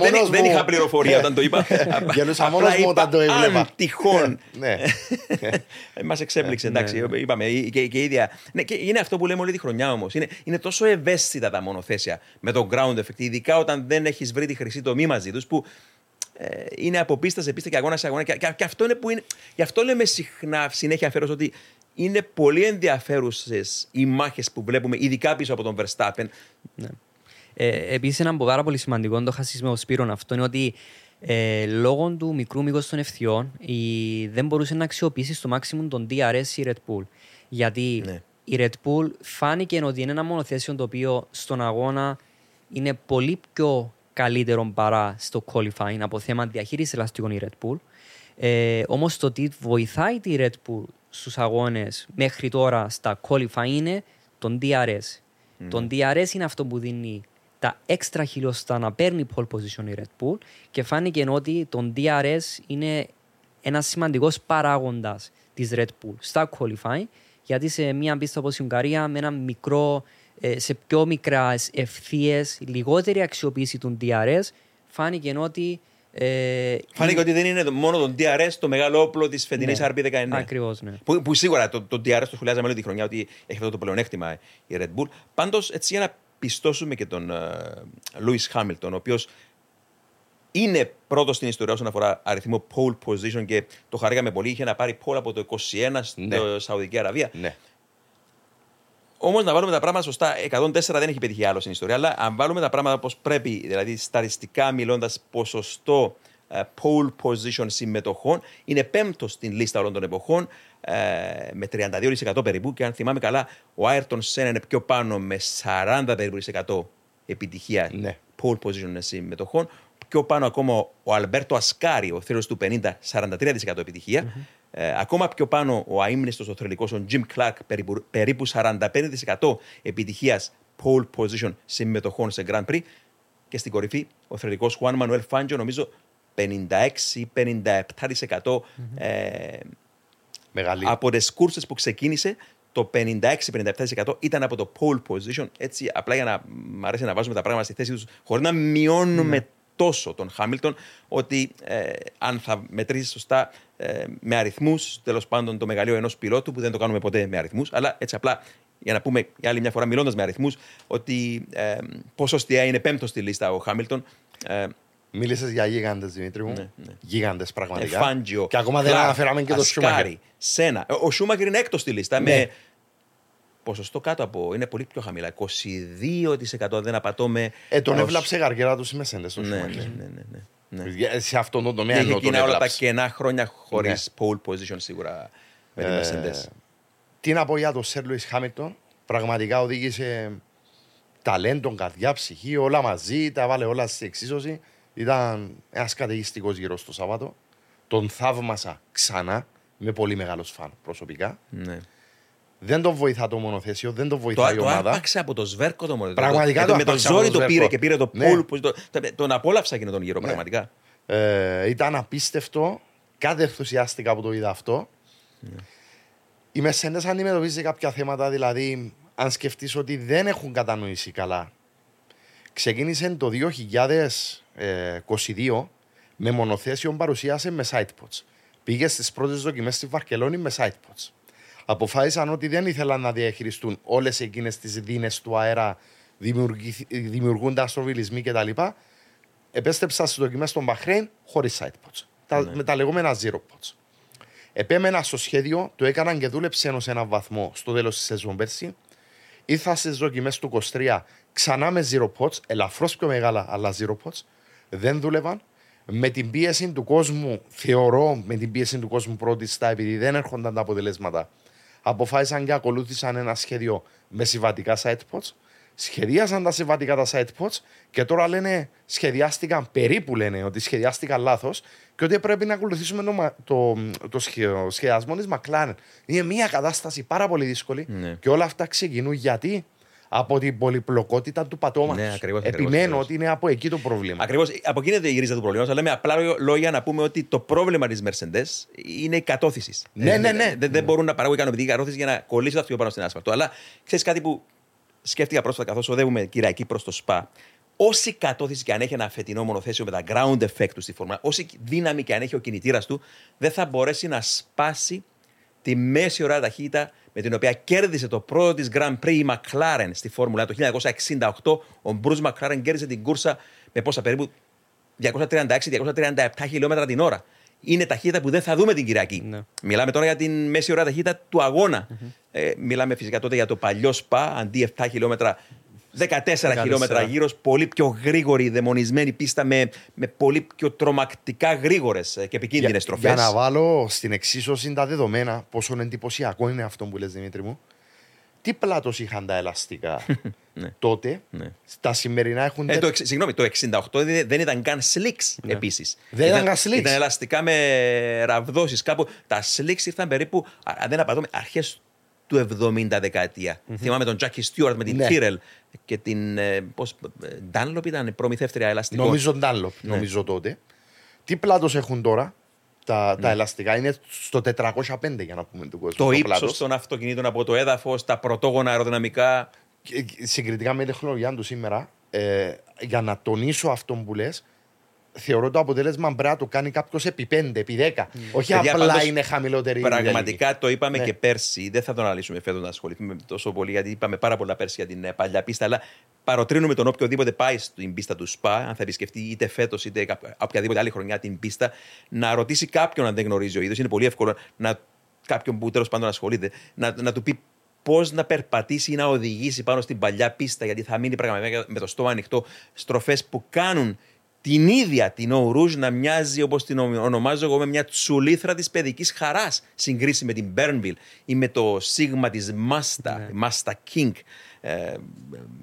δεν, δεν, είχα πληροφορία όταν το είπα. Γελούσα μόνος μου όταν το έβλεπα. Αν τυχόν. ναι. Μας εξέπληξε, εντάξει. Ναι. Είπαμε και, και ίδια. Ναι, και είναι αυτό που λέμε όλη τη χρονιά όμως. Είναι, είναι τόσο ευαίσθητα τα μονοθέσια με το ground effect, ειδικά όταν δεν έχεις βρει τη χρυσή τομή μαζί τους που ε, είναι από πίστα σε πίστα και αγώνα σε αγώνα. Και, και, και αυτό είναι που είναι. Γι' αυτό λέμε συχνά, συνέχεια φέρω ότι είναι πολύ ενδιαφέρουσες οι μάχες που βλέπουμε, ειδικά πίσω από τον Verstappen. Ναι. Ε, Επίσης, ένα πάρα πολύ σημαντικό, το είχα με ο Σπύρον αυτό, είναι ότι ε, λόγω του μικρού μήκου των ευθειών η, δεν μπορούσε να αξιοποιήσει στο maximum τον DRS η Red Bull. Γιατί ναι. η Red Bull φάνηκε ότι είναι ένα μονοθέσιο το οποίο στον αγώνα είναι πολύ πιο καλύτερο παρά στο qualifying από θέμα διαχείρισης ελαστικών η Red Bull. Ε, Όμως το τι βοηθάει τη Red Bull στους αγώνες μέχρι τώρα στα qualifying είναι τον DRS. Mm. Τον DRS είναι αυτό που δίνει τα έξτρα χιλιοστά να παίρνει pole position η Red Bull και φάνηκε ότι τον DRS είναι ένας σημαντικός παράγοντας της Red Bull στα qualifying γιατί σε μια πίστα όπως η Ουγγαρία με ένα μικρό ε, σε πιο μικράς ευθείες, λιγότερη αξιοποίηση του DRS, φάνηκε ότι. Ε, φάνηκε ότι δεν είναι μόνο το DRS το μεγάλο όπλο της φετινής ναι, RP19. Ακριβώς, ναι. Που, που, σίγουρα το, το DRS το σχολιάζαμε όλη τη χρονιά ότι έχει αυτό το πλεονέκτημα η Red Bull. Πάντως, έτσι για να πιστώσουμε και τον Λούι uh, Χάμιλτον, ο οποίος είναι πρώτος στην ιστορία όσον αφορά αριθμό pole position και το χαρήκαμε πολύ. Είχε να πάρει pole από το 21 στην ναι. Σαουδική Αραβία. Ναι. Όμως να βάλουμε τα πράγματα σωστά. 104 δεν έχει πετύχει άλλο στην ιστορία, αλλά αν βάλουμε τα πράγματα όπως πρέπει, δηλαδή σταριστικά μιλώντας, ποσοστό uh, pole position συμμετοχών, είναι πέμπτος στην λίστα όλων των εποχών uh, με 32% περίπου. Και αν θυμάμαι καλά, ο Άιρτον Σένα είναι πιο πάνω με 40 περίπου επιτυχία ναι. pole position συμμετοχών. Πιο πάνω ακόμα ο Αλμπέρτο Ασκάρι, ο θέρος του 50, 43% επιτυχία. Mm-hmm. Ε, ακόμα πιο πάνω ο αείμνηστος ο θρελικός, ο Jim Clark, περίπου, περίπου 45% επιτυχίας pole position συμμετοχών σε Grand Prix. Και στην κορυφή ο θρελικός Juan Manuel Fangio, νομίζω 56-57% ε, από τις κούρσες που ξεκίνησε το 56-57% ήταν από το pole position. Έτσι, απλά για να μ' αρέσει να βάζουμε τα πράγματα στη θέση τους, χωρίς να μειώνουμε ναι. Τόσο τον Χάμιλτον, ότι ε, αν θα μετρήσεις σωστά ε, με αριθμούς, τέλος πάντων το μεγαλείο ενός πιλότου, που δεν το κάνουμε ποτέ με αριθμούς, αλλά έτσι απλά για να πούμε για άλλη μια φορά, μιλώντας με αριθμούς, ότι ε, ποσοστιαία είναι πέμπτος στη λίστα ο Χάμιλτον. Ε, Μίλησες για γίγαντες, Δημήτρη μου. Ναι, ναι. Γίγαντες πραγματικά. Εφάντζιο. Και ακόμα δεν αναφέραμε και το Σούμακερ. Σένα. Ο Σούμακερ είναι έκτος στη λίστα. Ναι. Με ποσοστό κάτω από. είναι πολύ πιο χαμηλά. 22% δεν απατώ με. Ε, τον ως... έβλαψε γαργέρα τους οι Μεσέντε στο ναι, ναι, ναι, ναι, ναι. Σε αυτόν τον τομέα είναι εκείνα όλα τα κενά χρόνια χωρίς ναι. pole position σίγουρα με τη Μεσέντε. Τι να πω για τον Σερ Λουί Χάμιλτον. Πραγματικά οδήγησε ταλέντο, καρδιά, ψυχή, όλα μαζί, τα βάλε όλα στη εξίσωση. Ήταν ένας καταιγιστικός γύρος το Σάββατο. Τον θαύμασα ξανά. Είμαι πολύ μεγάλος φαν προσωπικά. Ναι. Δεν τον βοηθά το μονοθέσιο, δεν τον βοηθάει το, η ομάδα. Το άπαξε από το σβέρκο το μονοθέσιο. Πραγματικά το, με το ζόρι το, πήρε και πήρε το ναι. πούλ. Το, τον απόλαυσα εκείνο τον γύρο, ναι. πραγματικά. Ε, ήταν απίστευτο. Κάτι ενθουσιάστηκα που το είδα αυτό. Ναι. Οι Μεσέντε αντιμετωπίζει κάποια θέματα, δηλαδή, αν σκεφτείς ότι δεν έχουν κατανοήσει καλά. Ξεκίνησε το 2022 με μονοθέσιο παρουσίασε με sidepods. Πήγε στις πρώτες δοκιμές στη Βαρκελόνη με sidepods. Αποφάσισαν ότι δεν ήθελαν να διαχειριστούν όλες εκείνες τις δίνες του αέρα, δημιουργούνται αστροβιλισμοί κτλ. Επέστρεψαν στις δοκιμές των Μπαχρέιν χωρίς sidepods. Τα, ναι. Με τα λεγόμενα zero pods. Επέμενα στο σχέδιο, το έκαναν και δούλεψε ενός έναν βαθμό στο τέλος της σεζόν πέρσι. Ήρθα στις δοκιμές του 23 ξανά με zero pots, ελαφρώς πιο μεγάλα, αλλά zero pots. Δεν δούλευαν. Με την πίεση του κόσμου, θεωρώ με την πίεση του κόσμου πρώτη στα, επειδή δεν έρχονταν τα αποτελέσματα, αποφάσισαν και ακολούθησαν ένα σχέδιο με συμβατικά site pots. Σχεδίασαν τα συμβατικά τα site pots και τώρα λένε σχεδιάστηκαν, περίπου λένε ότι σχεδιάστηκαν λάθος και ότι πρέπει να ακολουθήσουμε το, το, το σχεδιασμό της McLaren. Είναι μια κατάσταση πάρα πολύ δύσκολη ναι. και όλα αυτά ξεκινούν γιατί από την πολυπλοκότητα του πατώματος. Ναι, ακριβώς, Επιμένω ακριβώς. ότι είναι από εκεί το πρόβλημα. Ακριβώς. Από εκεί είναι η ρίζα του προβλήματος. Αλλά με απλά λόγια να πούμε ότι το πρόβλημα της Mercedes είναι η κατώθηση. Ναι, ναι, ναι. Δεν, δεν μπορούν να παράγουν ικανοποιητική κατώθηση για να κολλήσει το αυτοκίνητο πάνω στην άσφαλτο. Αλλά ξέρεις κάτι που σκέφτηκα πρόσφατα καθώς οδεύουμε κυριακή προς το ΣΠΑ. Όση κατώθηση και αν έχει ένα φετινό μονοθέσιο με τα ground effect του στη φόρμα, όση δύναμη και αν έχει ο κινητήρας του, δεν θα μπορέσει να σπάσει τη μέση ώρα ταχύτητα με την οποία κέρδισε το πρώτο της Grand Prix η McLaren στη Φόρμουλα το 1968. Ο Bruce McLaren κέρδισε την κούρσα με πόσα περίπου; 236-237 χιλιόμετρα την ώρα. Είναι ταχύτητα που δεν θα δούμε την Κυριακή. Ναι. Μιλάμε τώρα για την μέση ώρα ταχύτητα του αγώνα. Mm-hmm. Ε, μιλάμε φυσικά τότε για το παλιό ΣΠΑ, αντί 7 χιλιόμετρα 14 χιλιόμετρα γύρω, πολύ πιο γρήγορη, δαιμονισμένη πίστα με, με πολύ πιο τρομακτικά γρήγορες και επικίνδυνες στροφές. Για να βάλω στην εξίσωση τα δεδομένα, πόσο εντυπωσιακό είναι αυτό που λες, Δημήτρη μου. Τι πλάτος είχαν τα ελαστικά ναι. τότε, ναι. στα σημερινά έχουν. Ε, το, συγγνώμη, το 68 δεν ήταν καν slicks ναι. επίσης. Δεν ήταν, καν slicks. Ήταν ελαστικά με ραβδόσεις κάπου. Τα slicks ήρθαν περίπου, αν δεν απατώμε, αρχές του 70 δεκαετία. Mm-hmm. Θυμάμαι τον Τζάκι Στιούαρτ με την ναι. και την. Ε, πώς, Dunlop ήταν η προμηθεύτρια ελαστικών. Νομίζω Dunlop, ναι. νομίζω τότε. Τι πλάτος έχουν τώρα τα, ναι. τα ελαστικά, είναι στο 405 για να πούμε του κόσμου. Το, το ύψος των αυτοκινήτων από το έδαφος, τα πρωτόγωνα αεροδυναμικά. συγκριτικά με τη τεχνολογία του σήμερα, ε, για να τονίσω αυτό που λες, θεωρώ το αποτέλεσμα πρέπει να το κάνει κάποιος επί 5, επί 10. Mm. Όχι Παιδιά, απλά πάντως, είναι χαμηλότερη. Πραγματικά το είπαμε ναι. και πέρσι. Δεν θα τον αναλύσουμε φέτος να ασχοληθούμε τόσο πολύ, γιατί είπαμε πάρα πολλά πέρσι για την ε, παλιά πίστα. Αλλά παροτρύνουμε τον οποιοδήποτε πάει στην πίστα του ΣΠΑ, αν θα επισκεφτεί είτε φέτος είτε οποιαδήποτε άλλη χρονιά την πίστα, να ρωτήσει κάποιον αν δεν γνωρίζει ο ίδιο. Είναι πολύ εύκολο να κάποιον που τέλος πάντων ασχολείται, να, να του πει πώς να περπατήσει ή να οδηγήσει πάνω στην παλιά πίστα, γιατί θα μείνει πραγματικά με το στόμα ανοιχτό στροφές που κάνουν την ίδια την Ορούζ να μοιάζει όπως την ονομάζω εγώ με μια τσουλήθρα της παιδικής χαράς συγκρίση με την Bernville ή με το σίγμα της Μάστα, ναι. Μάστα King. Ε,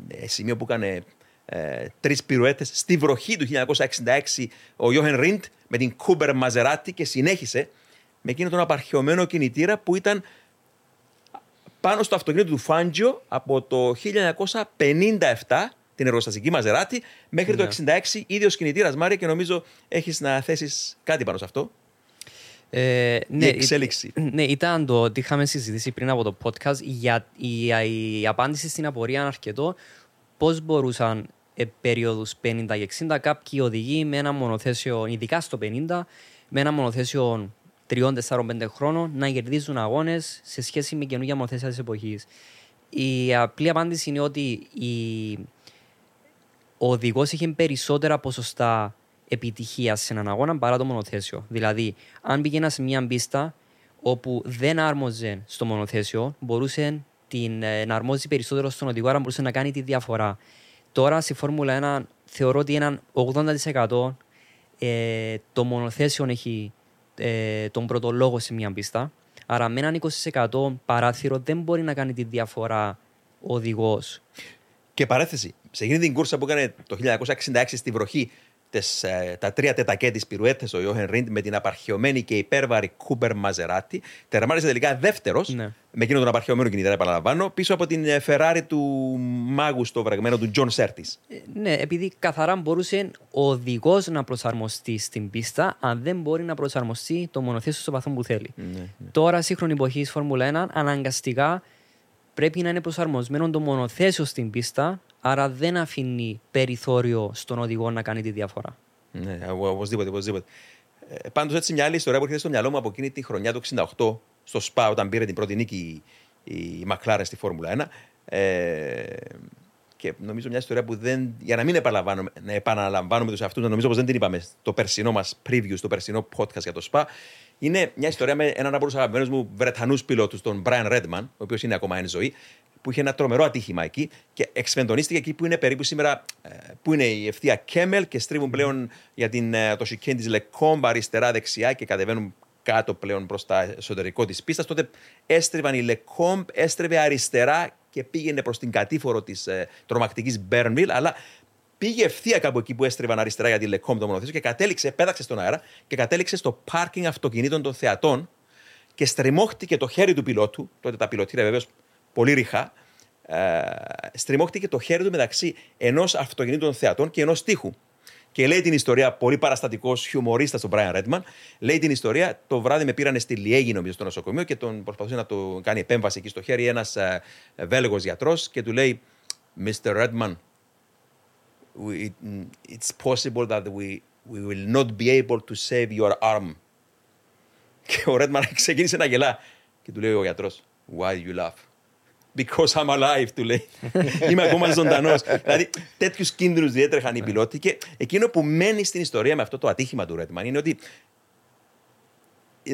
ε, σημείο που έκανε ε, τρεις πυρουέτες στη βροχή του 1966 ο Γιώχεν Ριντ με την Κούμπερ Μαζεράτη και συνέχισε με εκείνο τον απαρχαιωμένο κινητήρα που ήταν πάνω στο αυτοκίνητο του Φάντζιο από το 1957 την εργοστασική Μαζεράτη μέχρι το 1966 ίδιος κινητήρας Μάρια και νομίζω έχεις να θέσεις κάτι πάνω σε αυτό. Ε, ναι, η εξέλιξη. Ναι, ήταν το ότι είχαμε συζητήσει πριν από το podcast για η, η, απάντηση στην απορία αρκετό πώς μπορούσαν ε, περίοδους 50 και 60 κάποιοι οδηγοί με ένα μονοθέσιο, ειδικά στο 50, με ένα μονοθέσιο 3, 4, 5 χρόνων να κερδίζουν αγώνες σε σχέση με καινούργια μονοθέσια της εποχής. Η απλή απάντηση είναι ότι η... ο οδηγός είχε περισσότερα ποσοστά επιτυχίας σε έναν αγώνα παρά το μονοθέσιο. Δηλαδή, αν πήγαινα σε μια πίστα όπου δεν άρμοζε στο μονοθέσιο, μπορούσε την, ε, να αρμόζει περισσότερο στον οδηγό, άρα μπορούσε να κάνει τη διαφορά. Τώρα στη Φόρμουλα 1 θεωρώ ότι έναν 80% ε, το μονοθέσιο έχει ε, τον πρώτο λόγο σε μια πίστα. Άρα με έναν 20% παράθυρο δεν μπορεί να κάνει τη διαφορά ο οδηγός. Και παρέθεση, σε εκείνη την κούρσα που έκανε το 1966 στη βροχή τις, ε, τα τρία τετακέ, τις πιρουέτες ο Γιόχεν Ριντ με την απαρχαιωμένη και υπέρβαρη Cooper Maserati. Τερμάρισε τελικά δεύτερος ναι. με εκείνον τον απαρχαιωμένο κινητήρα, επαναλαμβάνω, πίσω από την Ferrari του μάγου στο βρεγμένο του Τζον Σέρτις. Ε, ναι, επειδή καθαρά μπορούσε ο οδηγός να προσαρμοστεί στην πίστα, αν δεν μπορεί να προσαρμοστεί το μονοθέσιο στο βαθμό που θέλει. Ναι, ναι. Τώρα, σύγχρονη εποχή Φόρμουλα 1, αναγκαστικά πρέπει να είναι προσαρμοσμένο το μονοθέσιο στην πίστα Άρα δεν αφήνει περιθώριο στον οδηγό να κάνει τη διαφορά. Ναι, οπωσδήποτε, οπωσδήποτε. Ε, Πάντως, έτσι μια άλλη ιστορία που έρχεται στο μυαλό μου από εκείνη τη χρονιά του 68 στο ΣΠΑ, όταν πήρε την πρώτη νίκη η Μακλάρα στη Φόρμουλα 1. Ε, και νομίζω μια ιστορία που δεν. Για να μην επαναλαμβάνουμε, να επαναλαμβάνουμε τους εαυτούς, νομίζω πως δεν την είπαμε στο περσινό μας preview, στο περσινό podcast για το ΣΠΑ. Είναι μια ιστορία με έναν από τους αγαπημένους μου Βρετανούς πιλότους, τον Brian Redman, ο οποίος είναι ακόμα εν ζωή, που είχε ένα τρομερό ατύχημα εκεί και εξφεντονίστηκε εκεί που είναι περίπου σήμερα, ε, που είναι η ευθεία Κέμελ και στρίβουν πλέον για την, ε, το σικέν τη Λεκόμπ αριστερά-δεξιά και κατεβαίνουν κάτω πλέον προς τα εσωτερικό της πίστας. Τότε έστριβαν η Λεκόμπ, έστρεβε αριστερά και πήγαινε προς την κατήφορο της ε, τρομακτικής Μπέρνβιλ, αλλά πήγε ευθεία κάπου εκεί που έστριβαν αριστερά για τη Λεκόμπ το μονοθέσιο και κατέληξε, πέταξε στον αέρα και κατέληξε στο πάρκινγκ αυτοκινήτων των θεατών και στριμώχτηκε το χέρι του πιλότου. Τότε τα πιλωτήρια βεβαίως πολύ ρηχά, ε, στριμώχτηκε το χέρι του μεταξύ ενός αυτοκινήτου των θεατών και ενός τείχου. Και λέει την ιστορία, πολύ παραστατικός χιουμορίστας τον Brian Redman. Λέει την ιστορία, το βράδυ με πήρανε στη Λιέγη, νομίζω, στο νοσοκομείο και τον προσπαθούσε να το κάνει επέμβαση εκεί στο χέρι ένας ε, Βέλγος γιατρός και του λέει, Mr. Redman, we, it's possible that we, we will not be able to save your arm. Και ο Redman ξεκίνησε να γελά και του λέει ο γιατρός, Why do you laugh? because I'm alive, του λέει. Είμαι ακόμα ζωντανός. δηλαδή, τέτοιους κίνδυνους διέτρεχαν οι πιλότοι. Και εκείνο που μένει στην ιστορία με αυτό το ατύχημα του Redman είναι ότι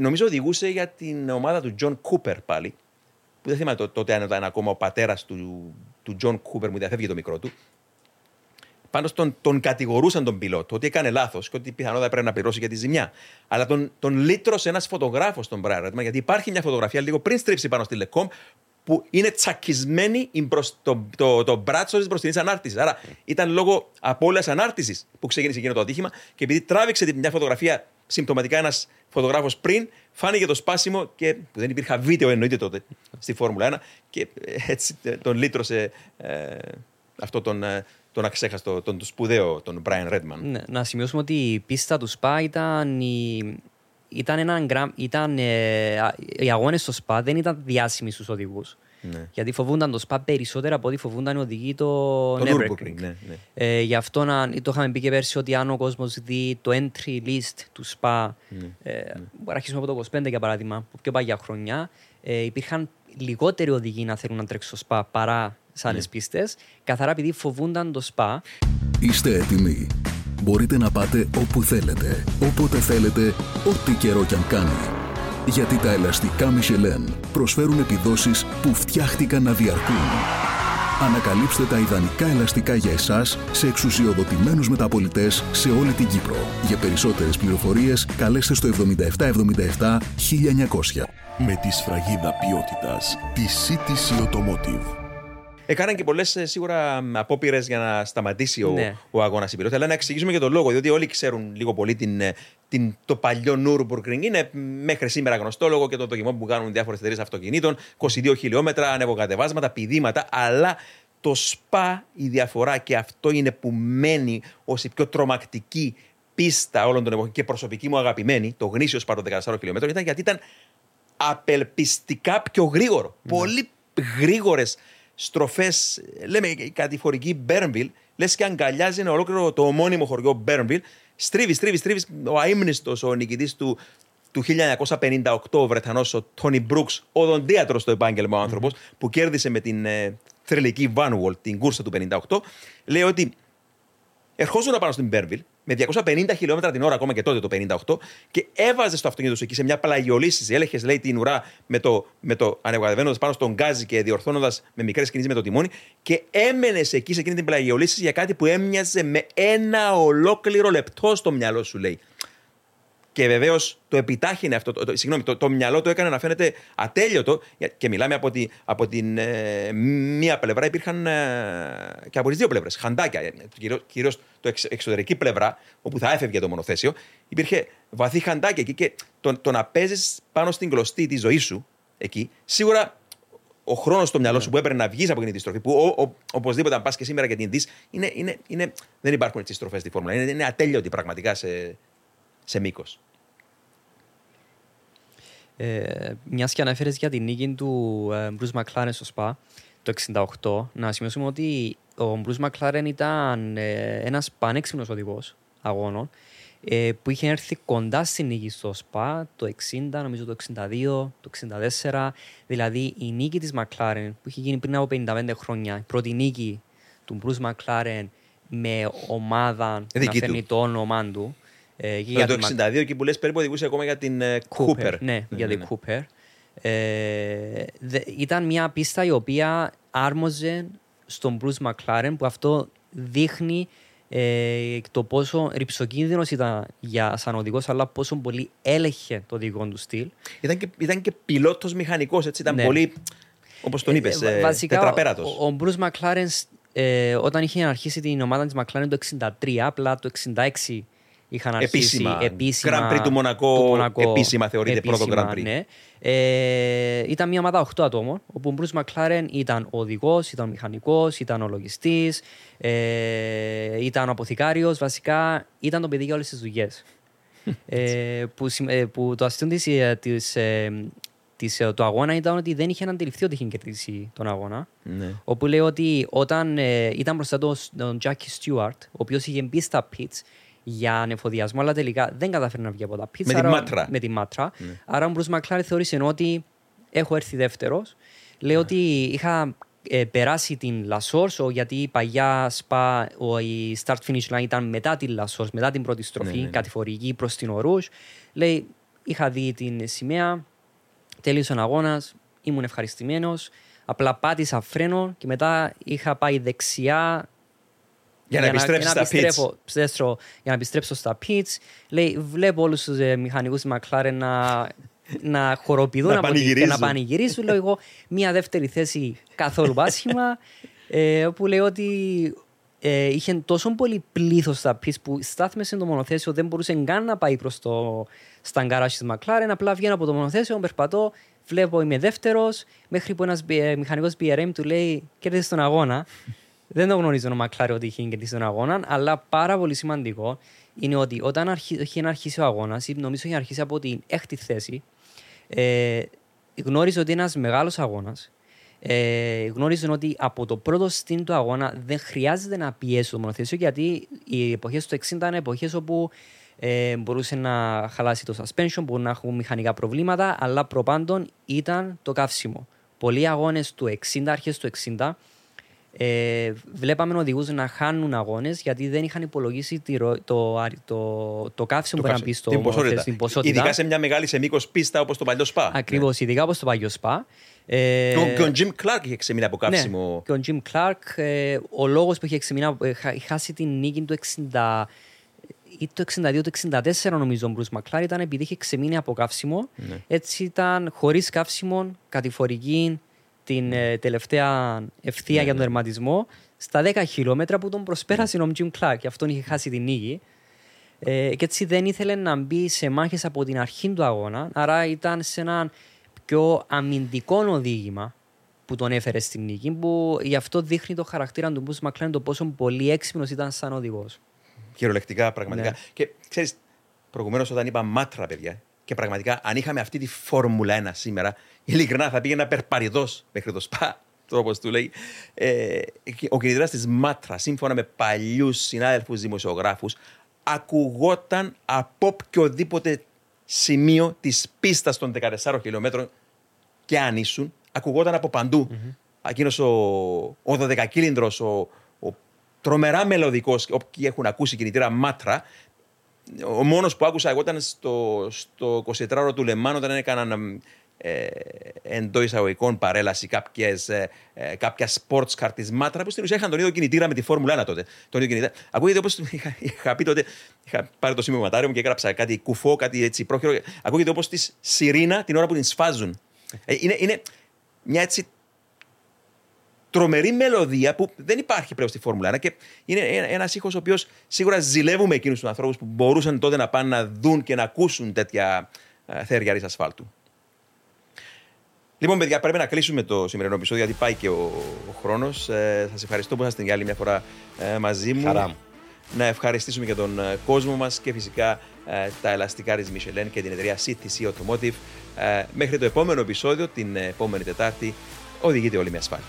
νομίζω οδηγούσε για την ομάδα του Τζον Κούπερ πάλι. Που δεν θυμάμαι τότε αν ήταν ακόμα ο πατέρας του, του Τζον Κούπερ που διαφεύγει το μικρό του. Πάντως τον, τον κατηγορούσαν τον πιλότο ότι έκανε λάθος και ότι πιθανότατα πρέπει να πληρώσει για τη ζημιά. Αλλά τον, τον λύτρωσε ένας φωτογράφος τον Μπράιν γιατί υπάρχει μια φωτογραφία λίγο πριν στρίψει πάνω στη Les Combes που είναι τσακισμένη προς το, το, το μπράτσο της μπροστινής ανάρτησης. Άρα ήταν λόγω απώλειας ανάρτησης που ξεκίνησε εκείνο το ατύχημα και επειδή τράβηξε μια φωτογραφία συμπτωματικά ένας φωτογράφος πριν, φάνηκε το σπάσιμο και που δεν υπήρχε βίντεο εννοείται τότε στη Φόρμουλα 1 και έτσι τον λύτρωσε ε, αυτό τον, ε, τον αξέχαστο, τον, τον σπουδαίο, τον Brian Redman. Ναι, να σημειώσουμε ότι η πίστα του ΣΠΑ ήταν η, ήταν ένα γκραμ, ήταν, ε, οι αγώνες στο ΣΠΑ δεν ήταν διάσημοι στους οδηγούς. Ναι. Γιατί φοβούνταν το ΣΠΑ περισσότερο από ό,τι φοβούνταν οι οδηγοί το, το Nürburgring. Ναι, ναι. Ε, γι' αυτό να, το είχαμε πει και πέρσι ότι αν ο κόσμος δει το entry list του ΣΠΑ, ναι, ε, ναι. να αρχίσουμε από το 25 για παράδειγμα, που πιο παγιά χρονιά, ε, υπήρχαν λιγότεροι οδηγοί να θέλουν να τρέξουν στο ΣΠΑ παρά σε άλλες ναι. πίστες, καθαρά επειδή φοβούνταν το ΣΠΑ. Είστε έτοιμοι μπορείτε να πάτε όπου θέλετε, όποτε θέλετε, ό,τι καιρό κι αν κάνει. Γιατί τα ελαστικά Michelin προσφέρουν επιδόσεις που φτιάχτηκαν να διαρκούν. Ανακαλύψτε τα ιδανικά ελαστικά για εσάς σε εξουσιοδοτημένους μεταπολιτές σε όλη την Κύπρο. Για περισσότερες πληροφορίες καλέστε στο 7777 1900. Με τη σφραγίδα ποιότητας τη CTC Automotive. Έκαναν και πολλές σίγουρα απόπειρες για να σταματήσει ο, Ναι. ο αγώνας υπηρεώτη. Αλλά να εξηγήσουμε και τον λόγο, διότι όλοι ξέρουν λίγο πολύ την, ε, την, το παλιό Nürburgring. Είναι μέχρι σήμερα γνωστό λόγω και των δοκιμών που κάνουν διάφορες εταιρείες αυτοκινήτων. 22 χιλιόμετρα, ανεβοκατεβάσματα, πηδήματα. Αλλά το ΣΠΑ η διαφορά και αυτό είναι που μένει ως η πιο τρομακτική πίστα όλων των εποχών και προσωπική μου αγαπημένη, το γνήσιο ΣΠΑ των 14 χιλιόμετρων, ήταν γιατί ήταν απελπιστικά πιο γρήγορο. Πολύ γρήγορες στροφές. Λέμε η κατηφορική Μπέρνβιλ, λες και αγκαλιάζει ένα ολόκληρο το ομώνυμο χωριό Μπέρνβιλ. Στρίβεις, στρίβεις, στρίβεις. Ο αίμνηστο, ο νικητής του, του 1958, ο Βρετανός, ο Τόνι Μπρούξ, οδοντίατρος στο επάγγελμα ο άνθρωπος, που κέρδισε με την ε, θρελική Βάνουολ την κούρσα του 58, λέει ότι ερχόζουν πάνω στην Μπέρνβιλ με 250 χιλιόμετρα την ώρα ακόμα και τότε το 58 και έβαζε στο αυτοκίνητο σου εκεί σε μια πλαγιολύση. Έλεγε, λέει, την ουρά με το, με το ανεβοκατεβαίνοντα πάνω στον γκάζι και διορθώνοντας με μικρές κινήσεις με το τιμόνι και έμενε εκεί σε εκείνη την πλαγιολύση για κάτι που έμοιαζε με ένα ολόκληρο λεπτό στο μυαλό σου, λέει. Και βεβαίως το επιτάχυνε αυτό. Το, το, συγγνώμη, το, το μυαλό του έκανε να φαίνεται ατέλειωτο. για- Και μιλάμε από, τη, από την ε, μία πλευρά, υπήρχαν ε, και από τις δύο πλευρές. Χαντάκια. Κυρίως το εξ, εξωτερική πλευρά, όπου θα έφευγε το μονοθέσιο, υπήρχε βαθύ χαντάκια εκεί. Και το, το να παίζεις πάνω στην κλωστή της ζωής σου εκεί, σίγουρα ο χρόνος στο μυαλό σου που έπαιρνε να βγεις από εκείνη τη στροφή, που ο, ο, οπωσδήποτε αν πας και σήμερα και την δεις, είναι, είναι, είναι, δεν υπάρχουν έτσι στροφές στη φόρμουλα. Είναι, είναι ατέλειωτη πραγματικά σε, σε μήκος. Ε, Μιας και αναφέρει για την νίκη του ε, Bruce McLaren στο ΣΠΑ το 68, να σημειώσουμε ότι ο Bruce McLaren ήταν ε, ένας πανέξυπνος οδηγός αγώνων ε, που είχε έρθει κοντά στη νίκη στο ΣΠΑ το 60, νομίζω το 62, το 64. Δηλαδή η νίκη της McLaren που είχε γίνει πριν από 55 χρόνια, η πρώτη νίκη του Bruce McLaren με ομάδα που να Δική του. φέρνει το όνομα του. Ε, και Για για το τη Mac- 62 εκεί που λες περίπου οδηγούσε ακόμα για την ε, Cooper. ναι, για την Cooper. Ε, δε- ήταν μια πίστα η οποία άρμοζε στον Bruce McLaren που αυτό δείχνει ε, το πόσο ρηψοκίνδυνος ήταν για, σαν οδηγός αλλά πόσο πολύ έλεγχε το οδηγό του στυλ. Ήταν και, ήταν και πιλότος μηχανικός, έτσι. Ήταν Ναι. πολύ, όπως τον είπες, Ε, ε, βασικά, τετραπέρατος. Ο, ο Bruce McLaren ε, όταν είχε αρχίσει την ομάδα της McLaren το 63, απλά το 66 είχαν αρχίσει Επίσημα. επίσημα. Grand Prix του Μονακό, επίσημα θεωρείται πρώτο Grand Prix. Ναι. Ε, ήταν μια ομάδα 8 ατόμων, όπου ο Bruce McLaren ήταν ο οδηγός, ήταν ο μηχανικός, ήταν ο λογιστής, ε, ήταν ο αποθηκάριος, βασικά ήταν το παιδί για όλες τις δουλειές. ε, που, συμ- ε, που το αστείο της, ε, της, ε, της, ε, του αγώνα ήταν ότι δεν είχε αντιληφθεί ότι είχε κερδίσει τον αγώνα. Ναι. Όπου λέει ότι όταν ε, ήταν μπροστά του τον Jackie Stewart, ο οποίος είχε μπει στα pits για ανεφοδιασμό, αλλά τελικά δεν κατάφερε να βγει από τα pits. Με τη άρα- μάτρα. Με τη μάτρα. Άρα ο Bruce McLaren θεώρησε ότι έχω έρθει δεύτερος. Λέει ότι είχα ε, περάσει την Λασόρ, γιατί η παγιά σπα, ο, η start finish line ήταν μετά την Λασόρ, μετά την πρώτη στροφή, Ναι, ναι, ναι. κατηφορική προς την Ορούζ. Λέει, είχα δει την σημαία, Τέλειωσε ο αγώνας, ήμουν ευχαριστημένος. Απλά πάτησα φρένο και μετά είχα πάει δεξιά. Για να επιστρέψεις στα pits. επιστρέφω- επιστρέψω- για να επιστρέψω στα pits. Λέει, βλέπω όλους τους ε, μηχανικούς της McLaren να, να χοροπηδούν Να από τη- και να πανηγυρίζουν. πανηγυρίζουν. Λέω εγώ, μία δεύτερη θέση καθόλου άσχημα. ε, όπου λέει ότι ε, είχε τόσο πολύ πλήθος στα pits που στάθμεσε το μονοθέσιο, δεν μπορούσε καν να πάει προς το στα γκαράζ της McLaren. Απλά βγαίνω από το μονοθέσιο, περπατώ, βλέπω είμαι δεύτερος, μέχρι που ένας μηχανικός BRM του λέει κέρδισε τον αγώνα. Δεν το γνωρίζω ο McLaren ότι είχε κερδίσει τον αγώνα, αλλά πάρα πολύ σημαντικό είναι ότι όταν αρχι, είχε αρχίσει ο αγώνας, νομίζω είχε αρχίσει από την έκτη θέση, ε, γνώριζε ότι είναι ένας μεγάλος αγώνας. Ε, γνώριζε ότι από το πρώτο στήν του αγώνα δεν χρειάζεται να πιέσει το μονοθέσιο γιατί οι εποχές του 60 είναι εποχές όπου ε, μπορούσε να χαλάσει το suspension, μπορούν να έχουν μηχανικά προβλήματα, αλλά προπάντων ήταν το καύσιμο. Πολλοί αγώνες του 60, αρχές του 60, ε, βλέπαμε οδηγούς να χάνουν αγώνες γιατί δεν είχαν υπολογίσει τη ρο- το, αρι- το, το καύσιμο που να μπει στο την μονοθέσιο, ποσότητα. την ποσότητα. Ειδικά σε μια μεγάλη σε μήκος πίστα όπως το παλιό Σπα. Ακριβώς, ειδικά όπως το παλιό σπα. Ε, Και ο- Και ο Jim Clark είχε ξεμείνει από καύσιμο. ναι, και ο Jim Clark, ε, ο λόγος που είχε ξεμείνει, ε, χα- είχε χάσει την νίκη του 60 ή το 62 το 64 νομίζω ο Bruce McLaren ήταν επειδή είχε ξεμείνει από καύσιμο. Ναι. Έτσι ήταν χωρίς καύσιμο, κατηφορική την ε, τελευταία ευθεία Ναι, για τον ναι. τερματισμό στα 10 χιλιόμετρα που τον προσπέρασε ο Τζιμ Κλάρκ και αυτόν είχε χάσει την νίκη. Ε, και έτσι δεν ήθελε να μπει σε μάχες από την αρχή του αγώνα, άρα ήταν σε ένα πιο αμυντικό οδήγημα που τον έφερε στην νίκη, που γι' αυτό δείχνει το χαρακτήρα του Μπούς Μακλέν το πόσο πολύ έξυπνος ήταν σαν οδηγός. Κυριολεκτικά, πραγματικά. Ναι. Και ξέρεις, προηγουμένως όταν είπα μάτρα, παιδιά, και πραγματικά αν είχαμε αυτή τη Φόρμουλα 1 σήμερα, ειλικρινά θα πήγαινα περπαριδός μέχρι το σπα. Όπως του λέει. Ε, και ο κινητήρας της Μάτρα, σύμφωνα με παλιούς συνάδελφους δημοσιογράφους, ακουγόταν από οποιοδήποτε σημείο της πίστας των 14 χιλιόμετρων και αν ήσουν, ακουγόταν από παντού. Εκείνο ο, ο 12 κύλινδρο, ο, ο τρομερά μελωδικός, όποιοι έχουν ακούσει κινητήρα Μάτρα, ο μόνος που άκουσα εγώ ήταν στο, στο 24ωρο του Λεμάν όταν έκαναν ε, εντό εισαγωγικών παρέλαση κάποιες, ε, ε, κάποια sports car της Μάτρα που στην ουσία είχαν τον ίδιο κινητήρα με τη Φόρμουλα 1 τότε. Τον ίδιο κινητήρα. Ακούγεται όπως είχα, είχα πει τότε, είχα πάρει το σημειωματάριο μου και έγραψα κάτι κουφό, κάτι έτσι πρόχειρο. Ακούγεται όπως τη σιρήνα την ώρα που την σφάζουν. Ε, είναι, είναι μια έτσι τρομερή μελωδία που δεν υπάρχει πλέον στη Φόρμουλα 1 και είναι ένα ήχος ο οποίος σίγουρα ζηλεύουμε εκείνους τους ανθρώπους που μπορούσαν τότε να πάνε να δουν και να ακούσουν τέτοια ε, θέρια ρίζας ασφάλτου. Λοιπόν, παιδιά, πρέπει να κλείσουμε το σημερινό επεισόδιο γιατί πάει και ο, ο χρόνος. Ε, Σας ευχαριστώ που ήσασταν για άλλη μια φορά ε, μαζί μου. Χαρά μου. Να ευχαριστήσουμε και τον ε, κόσμο μας και φυσικά ε, τα ελαστικά τη Michelin και την εταιρεία CTC Automotive. Ε, μέχρι το επόμενο επεισόδιο, την επόμενη Τετάρτη, οδηγείτε όλοι με ασφάλεια.